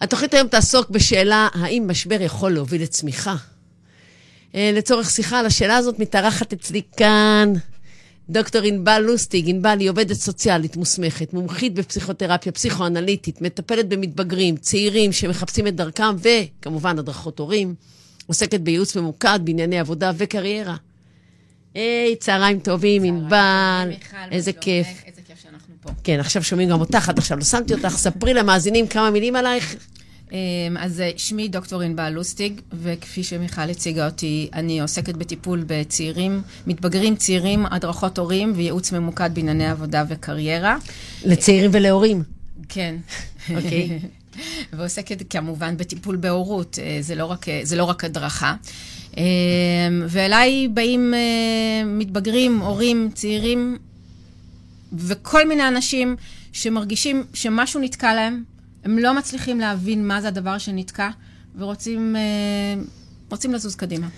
התוכנית היום תעסוק בשאלה האם משבר יכול להוביל לצמיחה. אה, לצורך שיחה על השאלה הזאת מתארחת אצלי כאן דוקטור ענבל לוסטיג. ענבל היא עובדת סוציאלית מוסמכת, מומחית בפסיכותרפיה פסיכואנליטית, מטפלת במתבגרים, צעירים שמחפשים את דרכם, וכמובן הדרכות הורים. עוסקת בייעוץ ממוקד בענייני עבודה וקריירה. היי, צהריים טובים, ענבל, איזה כיף. איזה כיף שאנחנו פה. כן, עכשיו שומעים גם אותך, עד עכשיו לא שמתי אותך. ספרי למאזינים כמה מילים עלייך. אמ, אז אה, שמי דוקטור ענבל לוסטיג, וכפי שמיכל הציגה אותי, אני עוסקת בטיפול בצעירים, מתבגרים צעירים, הדרכות הורים וייעוץ ממוקד בענייני עבודה וקריירה. לצעירים ולהורים. כן. אוקיי. ועוסקת כמובן בטיפול בהורות, אה, זה לא רק, אה, זה לא רק הדרכה. אמ, ואליי באים מתבגרים, הורים, צעירים, וכל מיני אנשים שמרגישים שמשהו נתקע להם, הם לא מצליחים להבין מה זה הדבר שנתקע, ורוצים אה, רוצים לזוז קדימה.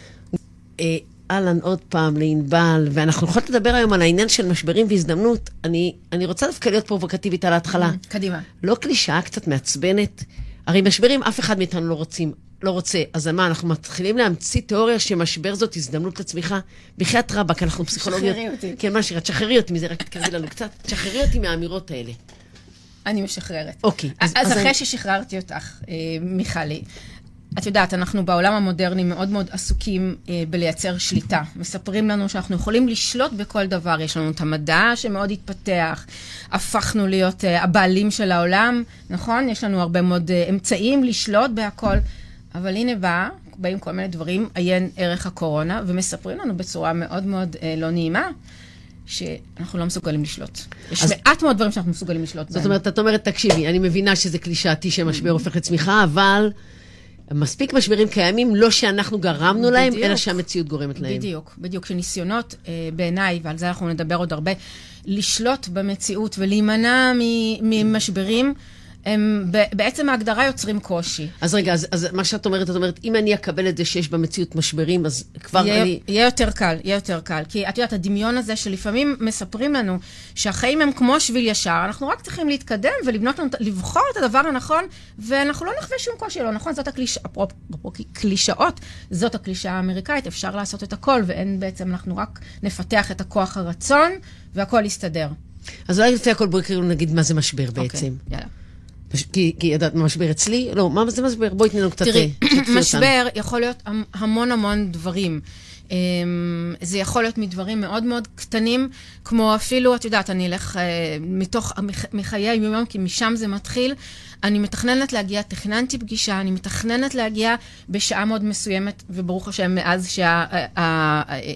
אה, אהלן עוד פעם לענבל, ואנחנו יכולות לדבר היום על העניין של משברים והזדמנות. אני, אני רוצה דווקא להיות פרובוקטיבית על ההתחלה. קדימה. לא קלישאה קצת מעצבנת? הרי משברים אף אחד מאיתנו לא רוצים, לא רוצה. אז מה, אנחנו מתחילים להמציא תיאוריה שמשבר זאת הזדמנות לצמיחה? בחייאת רבאק, אנחנו פסיכולוגיות. שחררי אותי. כן, מה שירת, תשחררי אותי מזה, רק תקרבי לנו קצת. תשחררי אותי מהאמירות האלה. אני משחררת. אוקיי, אז, אז- אז אחרי אני- ששחררתי אותך, אה, מיכלי, את יודעת, אנחנו בעולם המודרני מאוד מאוד עסוקים אה, בלייצר שליטה. מספרים לנו שאנחנו יכולים לשלוט בכל דבר. יש לנו את המדע שמאוד התפתח, הפכנו להיות אה, הבעלים של העולם, נכון? יש לנו הרבה מאוד אה, אמצעים לשלוט בהכל. אבל הנה בא, באים כל מיני דברים, עיין ערך הקורונה, ומספרים לנו בצורה מאוד מאוד אה, לא נעימה, שאנחנו לא מסוגלים לשלוט. יש אז- מעט מאוד דברים שאנחנו מסוגלים לשלוט בהם. זאת אומרת, את אומרת, תקשיבי, אני מבינה שזה קלישאתי שמשבר הופך לצמיחה, אבל מספיק משברים קיימים, לא שאנחנו גרמנו להם. אלא שהמציאות גורמת להם. בדיוק, בדיוק. שניסיונות אה, בעיניי, ועל זה אנחנו נדבר עוד הרבה, לשלוט במציאות ולהימנע מ- ממשברים, הם בעצם ההגדרה יוצרים קושי. אז רגע, אז, אז מה שאת אומרת, את אומרת, אם אני אקבל את זה שיש במציאות משברים, אז כבר יהיה, אני... יהיה יותר קל, יהיה יותר קל. כי את יודעת, הדמיון הזה שלפעמים מספרים לנו שהחיים הם כמו שביל ישר, אנחנו רק צריכים להתקדם ולבנות לנו, לבחור את הדבר הנכון, ואנחנו לא נחווה שום קושי, לא נכון? זאת הקלישאה, אפרופו קלישאות, זאת הקלישאה האמריקאית, אפשר לעשות את הכל, ואין בעצם, אנחנו רק נפתח את הכוח הרצון, והכל יסתדר. אז אולי לפני הכל בואי נגיד מה זה משבר בעצם. אוקיי, יאללה. פש- כי, כי ידעת מה משבר אצלי? לא, מה זה משבר? בואי תני לנו קצת... תראי, אה, משבר יכול להיות המ- המון המון דברים. אמ, זה יכול להיות מדברים מאוד מאוד קטנים, כמו אפילו, את יודעת, אני אלך אה, מתוך, מח- מחיי היום-יום, כי משם זה מתחיל. אני מתכננת להגיע, תכננתי פגישה, אני מתכננת להגיע בשעה מאוד מסוימת, וברוך השם, מאז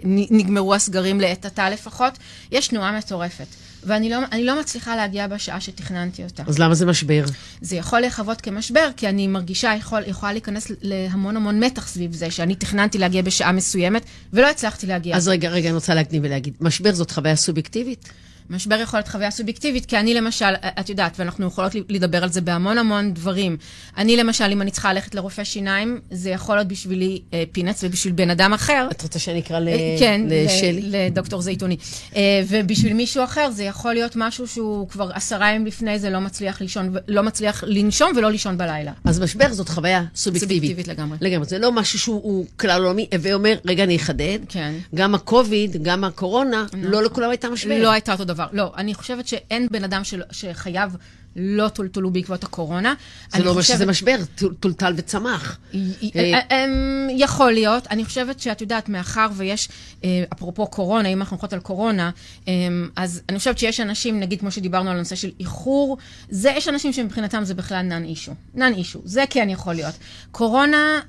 שנגמרו הסגרים לעת עתה לפחות, יש תנועה מטורפת. ואני לא, לא מצליחה להגיע בשעה שתכננתי אותה. אז למה זה משבר? זה יכול להיחוות כמשבר, כי אני מרגישה, יכול, יכולה להיכנס להמון המון מתח סביב זה, שאני תכננתי להגיע בשעה מסוימת, ולא הצלחתי להגיע. אז רגע, רגע, אני רוצה להקדים ולהגיד, משבר זאת חוויה סובייקטיבית? משבר יכול להיות חוויה סובייקטיבית, כי אני למשל, את יודעת, ואנחנו יכולות לדבר על זה בהמון המון דברים. אני למשל, אם אני צריכה ללכת לרופא שיניים, זה יכול להיות בשבילי אה, פינץ, ובשביל בן אדם אחר, את רוצה שאני אקרא ל- אה, כן, לשלי? לדוקטור זייתוני. אה, ובשביל מישהו אחר זה יכול להיות משהו שהוא כבר עשרה ימים לפני זה לא מצליח לישון, לא מצליח לנשום ולא לישון בלילה. אז משבר זאת חוויה סובייקטיבית. סובייקטיבית לגמרי. לגמרי. זה לא משהו שהוא הוא כלל עולמי, הווה אומר, רגע, אני אחדד. כן. גם הקוביד, גם הקורונה, לא לכולם הייתה משבר. לא הייתה אותו דבר. לא, אני חושבת שאין בן אדם של, שחייו לא טולטלו בעקבות הקורונה. זה לא אומר שזה משבר, טול- טולטל וצמח. אה, אמ, יכול להיות. אני חושבת שאת יודעת, מאחר ויש, אה, אפרופו קורונה, אם אנחנו הולכות על קורונה, אמ, אז אני חושבת שיש אנשים, נגיד כמו שדיברנו על הנושא של איחור, זה, יש אנשים שמבחינתם זה בכלל נאן אישו. נאן אישו, זה כן יכול להיות. קורונה,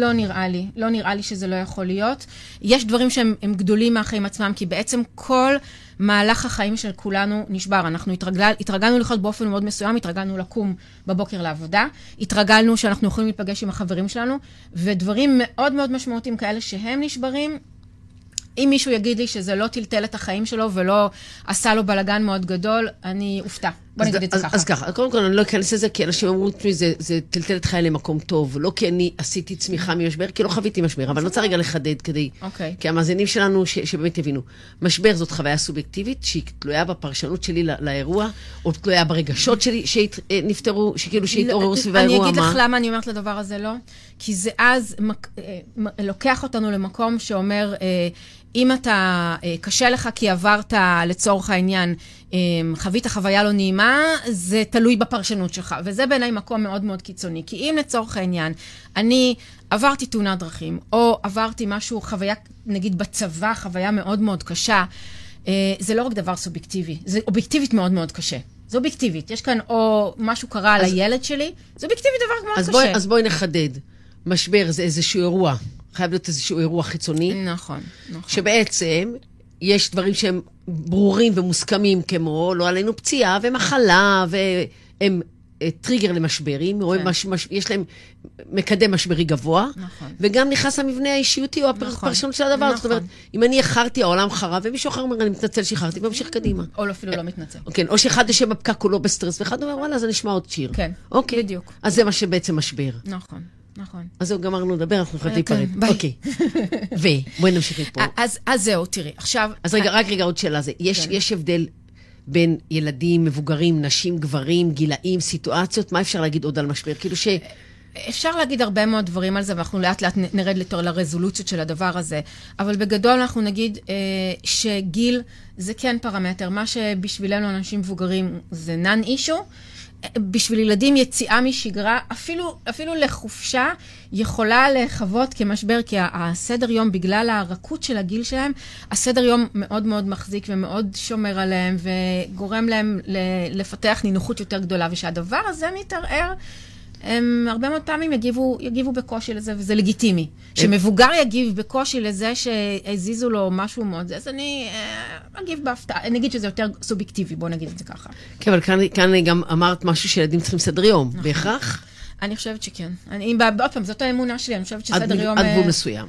לא נראה לי. לא נראה לי שזה לא יכול להיות. יש דברים שהם הם גדולים מהחיים עצמם, כי בעצם כל... מהלך החיים של כולנו נשבר. אנחנו התרגל, התרגלנו לחיות באופן מאוד מסוים, התרגלנו לקום בבוקר לעבודה, התרגלנו שאנחנו יכולים להיפגש עם החברים שלנו, ודברים מאוד מאוד משמעותיים כאלה שהם נשברים, אם מישהו יגיד לי שזה לא טלטל את החיים שלו ולא עשה לו בלגן מאוד גדול, אני אופתע. בוא נגיד את זה ככה. אז ככה, קודם כל אני לא אכנס לזה, כי אנשים אמרו, תשמעי, זה- טלטל את חיי למקום טוב, לא כי אני עשיתי צמיחה ממשבר, כי לא חוויתי משבר, אבל אני רוצה רגע לחדד כדי, אוקיי. כי המאזינים שלנו שבאמת יבינו. משבר זאת חוויה סובייקטיבית, שהיא תלויה בפרשנות שלי לא- לאירוע, או תלויה ברגשות שלי שנפטרו, שכאילו שהתעוררו סביב האירוע, לא, אני אגיד לך מה? למה אני אומרת לדבר הזה לא, כי זה אז אה, לוקח אותנו למקום שאומר, אה, אם אתה, אה, קשה לך כי עברת, לצורך העניין, אה, חווית חוויה לא נעימה, זה תלוי בפרשנות שלך. וזה בעיניי מקום מאוד מאוד קיצוני. כי אם לצורך העניין, אני עברתי תאונת דרכים, או עברתי משהו, חוויה, נגיד בצבא, חוויה מאוד מאוד קשה, אה, זה לא רק דבר סובייקטיבי, זה אובייקטיבית מאוד מאוד קשה. זה אובייקטיבית. יש כאן או משהו קרה אז- לילד שלי, זה אובייקטיבית דבר מאוד אז קשה. בואי- אז בואי נחדד. משבר זה איזשהו אירוע, חייב להיות איזשהו אירוע חיצוני. נכון, נכון. שבעצם יש דברים שהם ברורים ומוסכמים, כמו לא עלינו פציעה ומחלה, והם אה, טריגר למשברים, או כן. מש, מש, יש להם מקדם משברי גבוה, נכון. וגם נכנס המבנה האישיותי או נכון, הפרשנות של הדבר. זאת אומרת, נכון. אם אני איחרתי, העולם חרב, ומישהו אחר אומר, אני מתנצל שאיחרתי, וממשיך קדימה. או אפילו לא מתנצל. כן, או שאחד יושב בפקק כולו בסטרס, ואחד אומר, וואלה, זה נשמע עוד שיר. כן, אוקיי. בדיוק. אז זה מה שבעצם משבר. נכון, נכון. אז זהו, גמרנו לדבר, אנחנו יכולים אה, להיפרד. כן, ביי. אוקיי. ובואי נמשיך מפה. אז, אז זהו, תראי, עכשיו... אז רגע, רק רגע עוד שאלה. זה, יש, כן. יש הבדל בין ילדים, מבוגרים, נשים, גברים, גילאים, סיטואציות? מה אפשר להגיד עוד על משבר? כאילו ש... אפשר להגיד הרבה מאוד דברים על זה, ואנחנו לאט לאט נרד יותר לרזולוציות של הדבר הזה. אבל בגדול אנחנו נגיד אה, שגיל זה כן פרמטר. מה שבשבילנו אנשים מבוגרים זה אישו. בשביל ילדים יציאה משגרה, אפילו, אפילו לחופשה, יכולה לחוות כמשבר, כי הסדר יום, בגלל הרכות של הגיל שלהם, הסדר יום מאוד מאוד מחזיק ומאוד שומר עליהם, וגורם להם לפתח נינוחות יותר גדולה. ושהדבר הזה מתערער, הם הרבה מאוד פעמים יגיבו, יגיבו בקושי לזה, וזה לגיטימי. שמבוגר יגיב בקושי לזה שהזיזו לו משהו מאוד זה, אז אני אה, אגיב בהפתעה. אני אגיד שזה יותר סובייקטיבי, בואו נגיד את זה ככה. כן, אבל כאן, כאן גם אמרת משהו שילדים צריכים סדר יום. נכון. בהכרח? אני חושבת שכן. אני, עוד פעם, זאת האמונה שלי, אני חושבת עד שסדר יום... עד אה, גבול מסוים.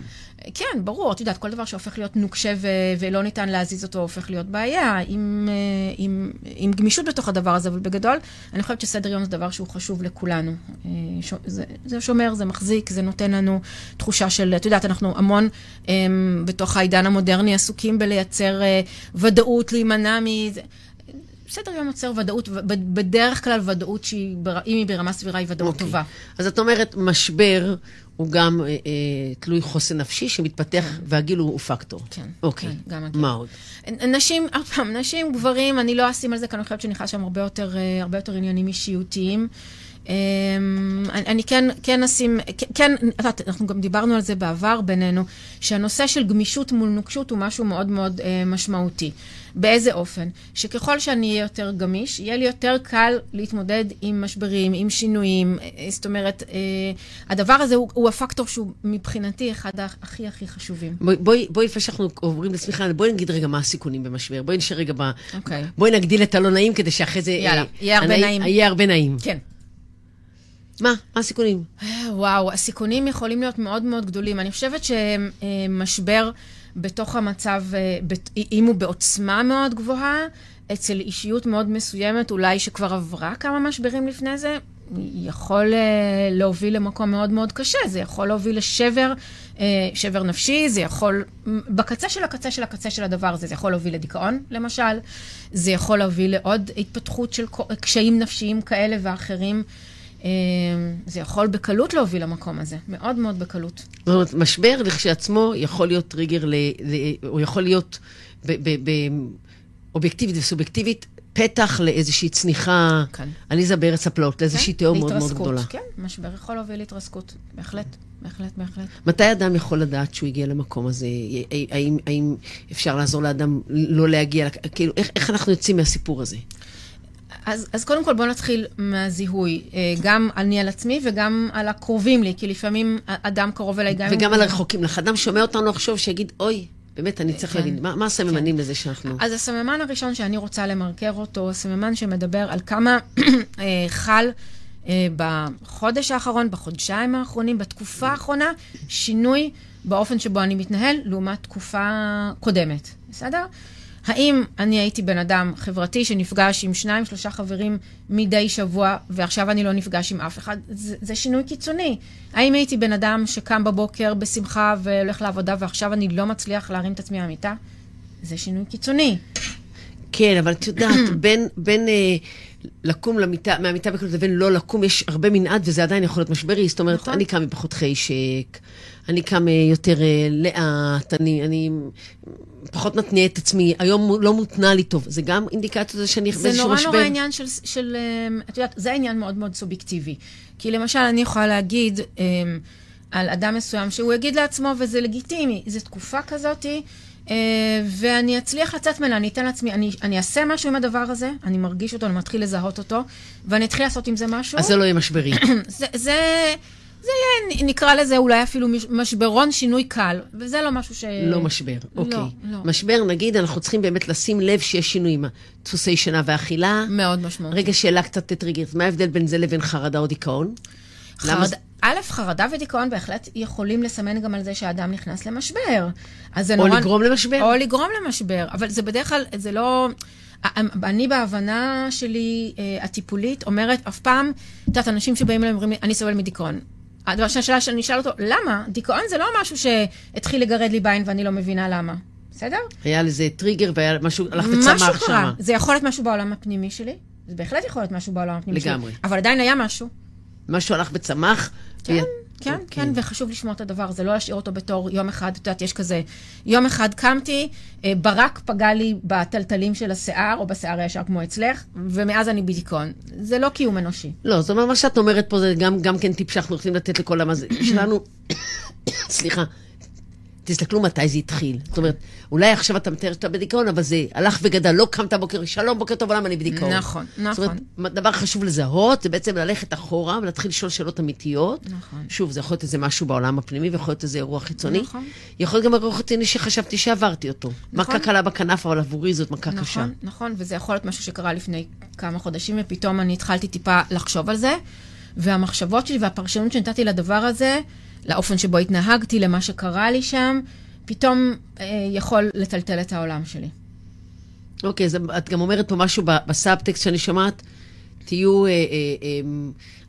כן, ברור, את יודעת, כל דבר שהופך להיות נוקשה ו- ולא ניתן להזיז אותו הופך להיות בעיה, עם, אה, עם, עם גמישות בתוך הדבר הזה, אבל בגדול, אני חושבת שסדר יום זה דבר שהוא חשוב לכולנו. אה, ש- זה, זה שומר, זה מחזיק, זה נותן לנו תחושה של, את יודעת, אנחנו המון אה, בתוך העידן המודרני עסוקים בלייצר אה, ודאות, להימנע מזה. סדר יום יוצר ודאות, בדרך כלל ודאות שהיא, אם היא ברמה סבירה, היא ודאות אוקיי. טובה. אז את אומרת, משבר הוא גם אה, אה, תלוי חוסן נפשי שמתפתח, והגיל הוא, הוא פקטור. כן, אוקיי. כן, גם הגיל. מה עוד? נשים, עוד פעם, נשים, גברים, אני לא אשים על זה, כי אני חושבת שנכנס שם הרבה יותר, אה, הרבה יותר עניינים אישיותיים. אמ, אני, אני כן, כן אשים, כן- את יודעת, אנחנו גם דיברנו על זה בעבר בינינו, שהנושא של גמישות מול נוקשות הוא משהו מאוד מאוד אה, משמעותי. באיזה אופן? שככל שאני אהיה יותר גמיש, יהיה לי יותר קל להתמודד עם משברים, עם שינויים. אה, אה, זאת אומרת, הדבר הזה הוא, הוא הפקטור שהוא מבחינתי אחד הכי הכי חשובים. בואי, בואי, בואי, לפני שאנחנו עוברים לצמיחה, בואי נגיד רגע מה הסיכונים במשבר. בואי נשאר רגע ב... אוקיי. בואי נגדיל את הלא נעים כדי שאחרי זה... יאללה, יהיה הרבה נעים. יהיה הרבה נעים. כן. מה? מה הסיכונים? וואו, הסיכונים יכולים להיות מאוד מאוד גדולים. אני חושבת שמשבר בתוך המצב, אה, אם הוא בעוצמה מאוד גבוהה, אצל אישיות מאוד מסוימת, אולי שכבר עברה כמה משברים לפני זה, יכול אה, להוביל למקום מאוד מאוד קשה. זה יכול להוביל לשבר, אה, שבר נפשי, זה יכול, בקצה של הקצה של הקצה של הדבר הזה, זה יכול להוביל לדיכאון, למשל. זה יכול להוביל לעוד התפתחות של קשיים נפשיים כאלה ואחרים. אה, זה יכול בקלות להוביל למקום הזה, מאוד מאוד בקלות. זאת אומרת, משבר לכשעצמו יכול להיות טריגר, ל, ל, או יכול להיות אובייקטיבית וסובייקטיבית, פתח לאיזושהי צניחה, כן. עליזה בארץ הפלאות, לאיזושהי תהום מאוד מאוד גדולה. כן, משבר יכול להוביל להתרסקות, בהחלט, בהחלט, בהחלט. מתי אדם יכול לדעת שהוא הגיע למקום הזה? האם, האם אפשר לעזור לאדם לא להגיע, כאילו, איך, איך אנחנו יוצאים מהסיפור הזה? אז, אז קודם כל בואו נתחיל מהזיהוי, אה, גם אני על עצמי וגם על הקרובים לי, כי לפעמים אדם קרוב אליי גם... וגם על הרחוקים לך. אדם שומע אותנו עכשיו שיגיד, אוי, באמת, אני צריך כן. להבין, מה, מה הסממנים לזה שאנחנו... אז הסממן הראשון שאני רוצה למרקר אותו, הסממן שמדבר על כמה אה, חל אה, בחודש האחרון, בחודשיים האחרונים, בתקופה האחרונה, שינוי באופן שבו אני מתנהל לעומת תקופה קודמת, בסדר? האם אני הייתי בן אדם חברתי שנפגש עם שניים, שלושה חברים מדי שבוע, ועכשיו אני לא נפגש עם אף אחד? זה, זה שינוי קיצוני. האם הייתי בן אדם שקם בבוקר בשמחה והולך לעבודה, ועכשיו אני לא מצליח להרים את עצמי מהמיטה? זה שינוי קיצוני. כן, אבל את יודעת, בין, בין אה, לקום למיטה, מהמיטה בקלות לבין לא לקום, יש הרבה מנעד, וזה עדיין יכול להיות משברי. זאת אומרת, נכון. אני קם מפחות חשק, אני קם אה, יותר אה, לאט, אני, אני פחות מתניע את עצמי, היום לא מותנע לי טוב. זה גם אינדיקציה שאני זה באיזשהו נורא משבר. נורא עניין של, של, אמ, את יודעת, זה עניין מאוד מאוד סובייקטיבי. כי למשל, אני יכולה להגיד על אדם מסוים שהוא יגיד לעצמו, וזה לגיטימי, זו תקופה כזאתי, אה, ואני אצליח לצאת ממנה, אני אתן לעצמי, אני, אני אעשה משהו עם הדבר הזה, אני מרגיש אותו, אני מתחיל לזהות אותו, ואני אתחיל לעשות עם זה משהו. אז זה לא יהיה משברי. זה, זה, זה יהיה, נקרא לזה אולי אפילו מש- משברון שינוי קל, וזה לא משהו ש... לא משבר, לא, אוקיי. לא. משבר, נגיד, אנחנו צריכים באמת לשים לב שיש שינויים. דפוסי שינה ואכילה. מאוד משמעותי. רגע, שאלה קצת טריגרית. מה ההבדל בין זה לבין חרדה או דיכאון? חרד... א', חרדה ודיכאון בהחלט יכולים לסמן גם על זה שהאדם נכנס למשבר. אז זה או נורא... לגרום למשבר? או לגרום למשבר, אבל זה בדרך כלל, זה לא... אני בהבנה שלי, אה, הטיפולית, אומרת, אף פעם, את יודעת, אנשים שבאים אליי אומרים לי, אני סובל מדיכאון. הדבר השאלה שאני אשאל אותו, למה? דיכאון זה לא משהו שהתחיל לגרד לי בעין ואני לא מבינה למה. בסדר? היה לזה טריגר והיה משהו, הלך וצמח משהו שם. קרה. זה יכול להיות משהו בעולם הפנימי שלי, זה בהחלט יכול להיות משהו בעולם הפנימי שלי. לגמרי. אבל עדיין היה משהו. משהו הלך וצמח. כן, ו- כן, אוקיי. כן, וחשוב לשמוע את הדבר הזה, לא להשאיר אותו בתור יום אחד, את יודעת, יש כזה, יום אחד קמתי, אה, ברק פגע לי בטלטלים של השיער, או בשיער הישר כמו אצלך, ומאז אני בדיכאון. זה לא קיום אנושי. לא, זאת אומרת, מה שאת אומרת פה זה גם, גם כן טיפ שאנחנו רוצים לתת לכל המאזינים שלנו. סליחה. תסתכלו מתי זה התחיל. זאת אומרת, אולי עכשיו אתה מתאר שאתה בדיכאון, אבל זה הלך וגדל, לא קמת בוקר, שלום, בוקר טוב, למה אני בדיכאון? נכון, זאת נכון. אומרת, דבר חשוב לזהות, זה בעצם ללכת אחורה ולהתחיל לשאול שאלות אמיתיות. נכון. שוב, זה יכול להיות איזה משהו בעולם הפנימי, ויכול להיות איזה אירוע חיצוני. נכון. יכול להיות גם אירוע חיצוני שחשבתי שעברתי אותו. נכון. מכה קלה בכנף, אבל עבורי זאת מכה קשה. נכון, נכון, וזה יכול להיות משהו שקרה לפני כמה חודשים, ופתאום אני התחלתי טיפה לחשוב על זה, והמחשבות שלי והפרשנות שנתתי לדבר הזה, לאופן שבו התנהגתי, למה שקרה לי שם, פתאום אה, יכול לטלטל את העולם שלי. אוקיי, אז את גם אומרת פה משהו בסאבטקסט שאני שומעת, תהיו, אה, אה, אה,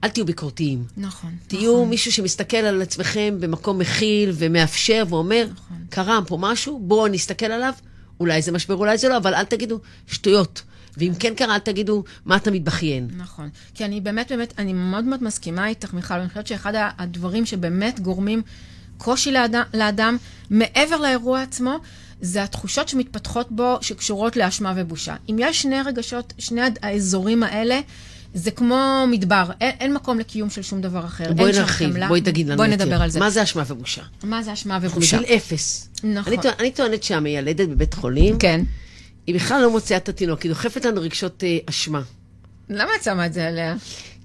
אל תהיו ביקורתיים. נכון. תהיו מישהו שמסתכל על עצמכם במקום מכיל ומאפשר ואומר, נכון. קרה פה משהו, בואו נסתכל עליו, אולי זה משבר, אולי זה לא, אבל אל תגידו שטויות. ואם כן קרה, אל תגידו, מה אתה מתבכיין. נכון. כי אני באמת, באמת, אני מאוד מאוד מסכימה איתך, מיכל, ואני חושבת שאחד הדברים שבאמת גורמים קושי לאדם, לאדם, מעבר לאירוע עצמו, זה התחושות שמתפתחות בו, שקשורות לאשמה ובושה. אם יש שני רגשות, שני האזורים האלה, זה כמו מדבר, אין, אין מקום לקיום של שום דבר אחר. בואי נרחיב. בואי תגיד לנו בואי יותר. נדבר על זה. מה זה אשמה ובושה? מה זה אשמה אנחנו ובושה? בגיל אפס. נכון. אני, טוע- אני טוענת שהמיילדת בבית חולים, כן. היא בכלל לא מוציאה את התינוק, היא דוחפת לנו רגשות אה, אשמה. למה את שמה את זה עליה?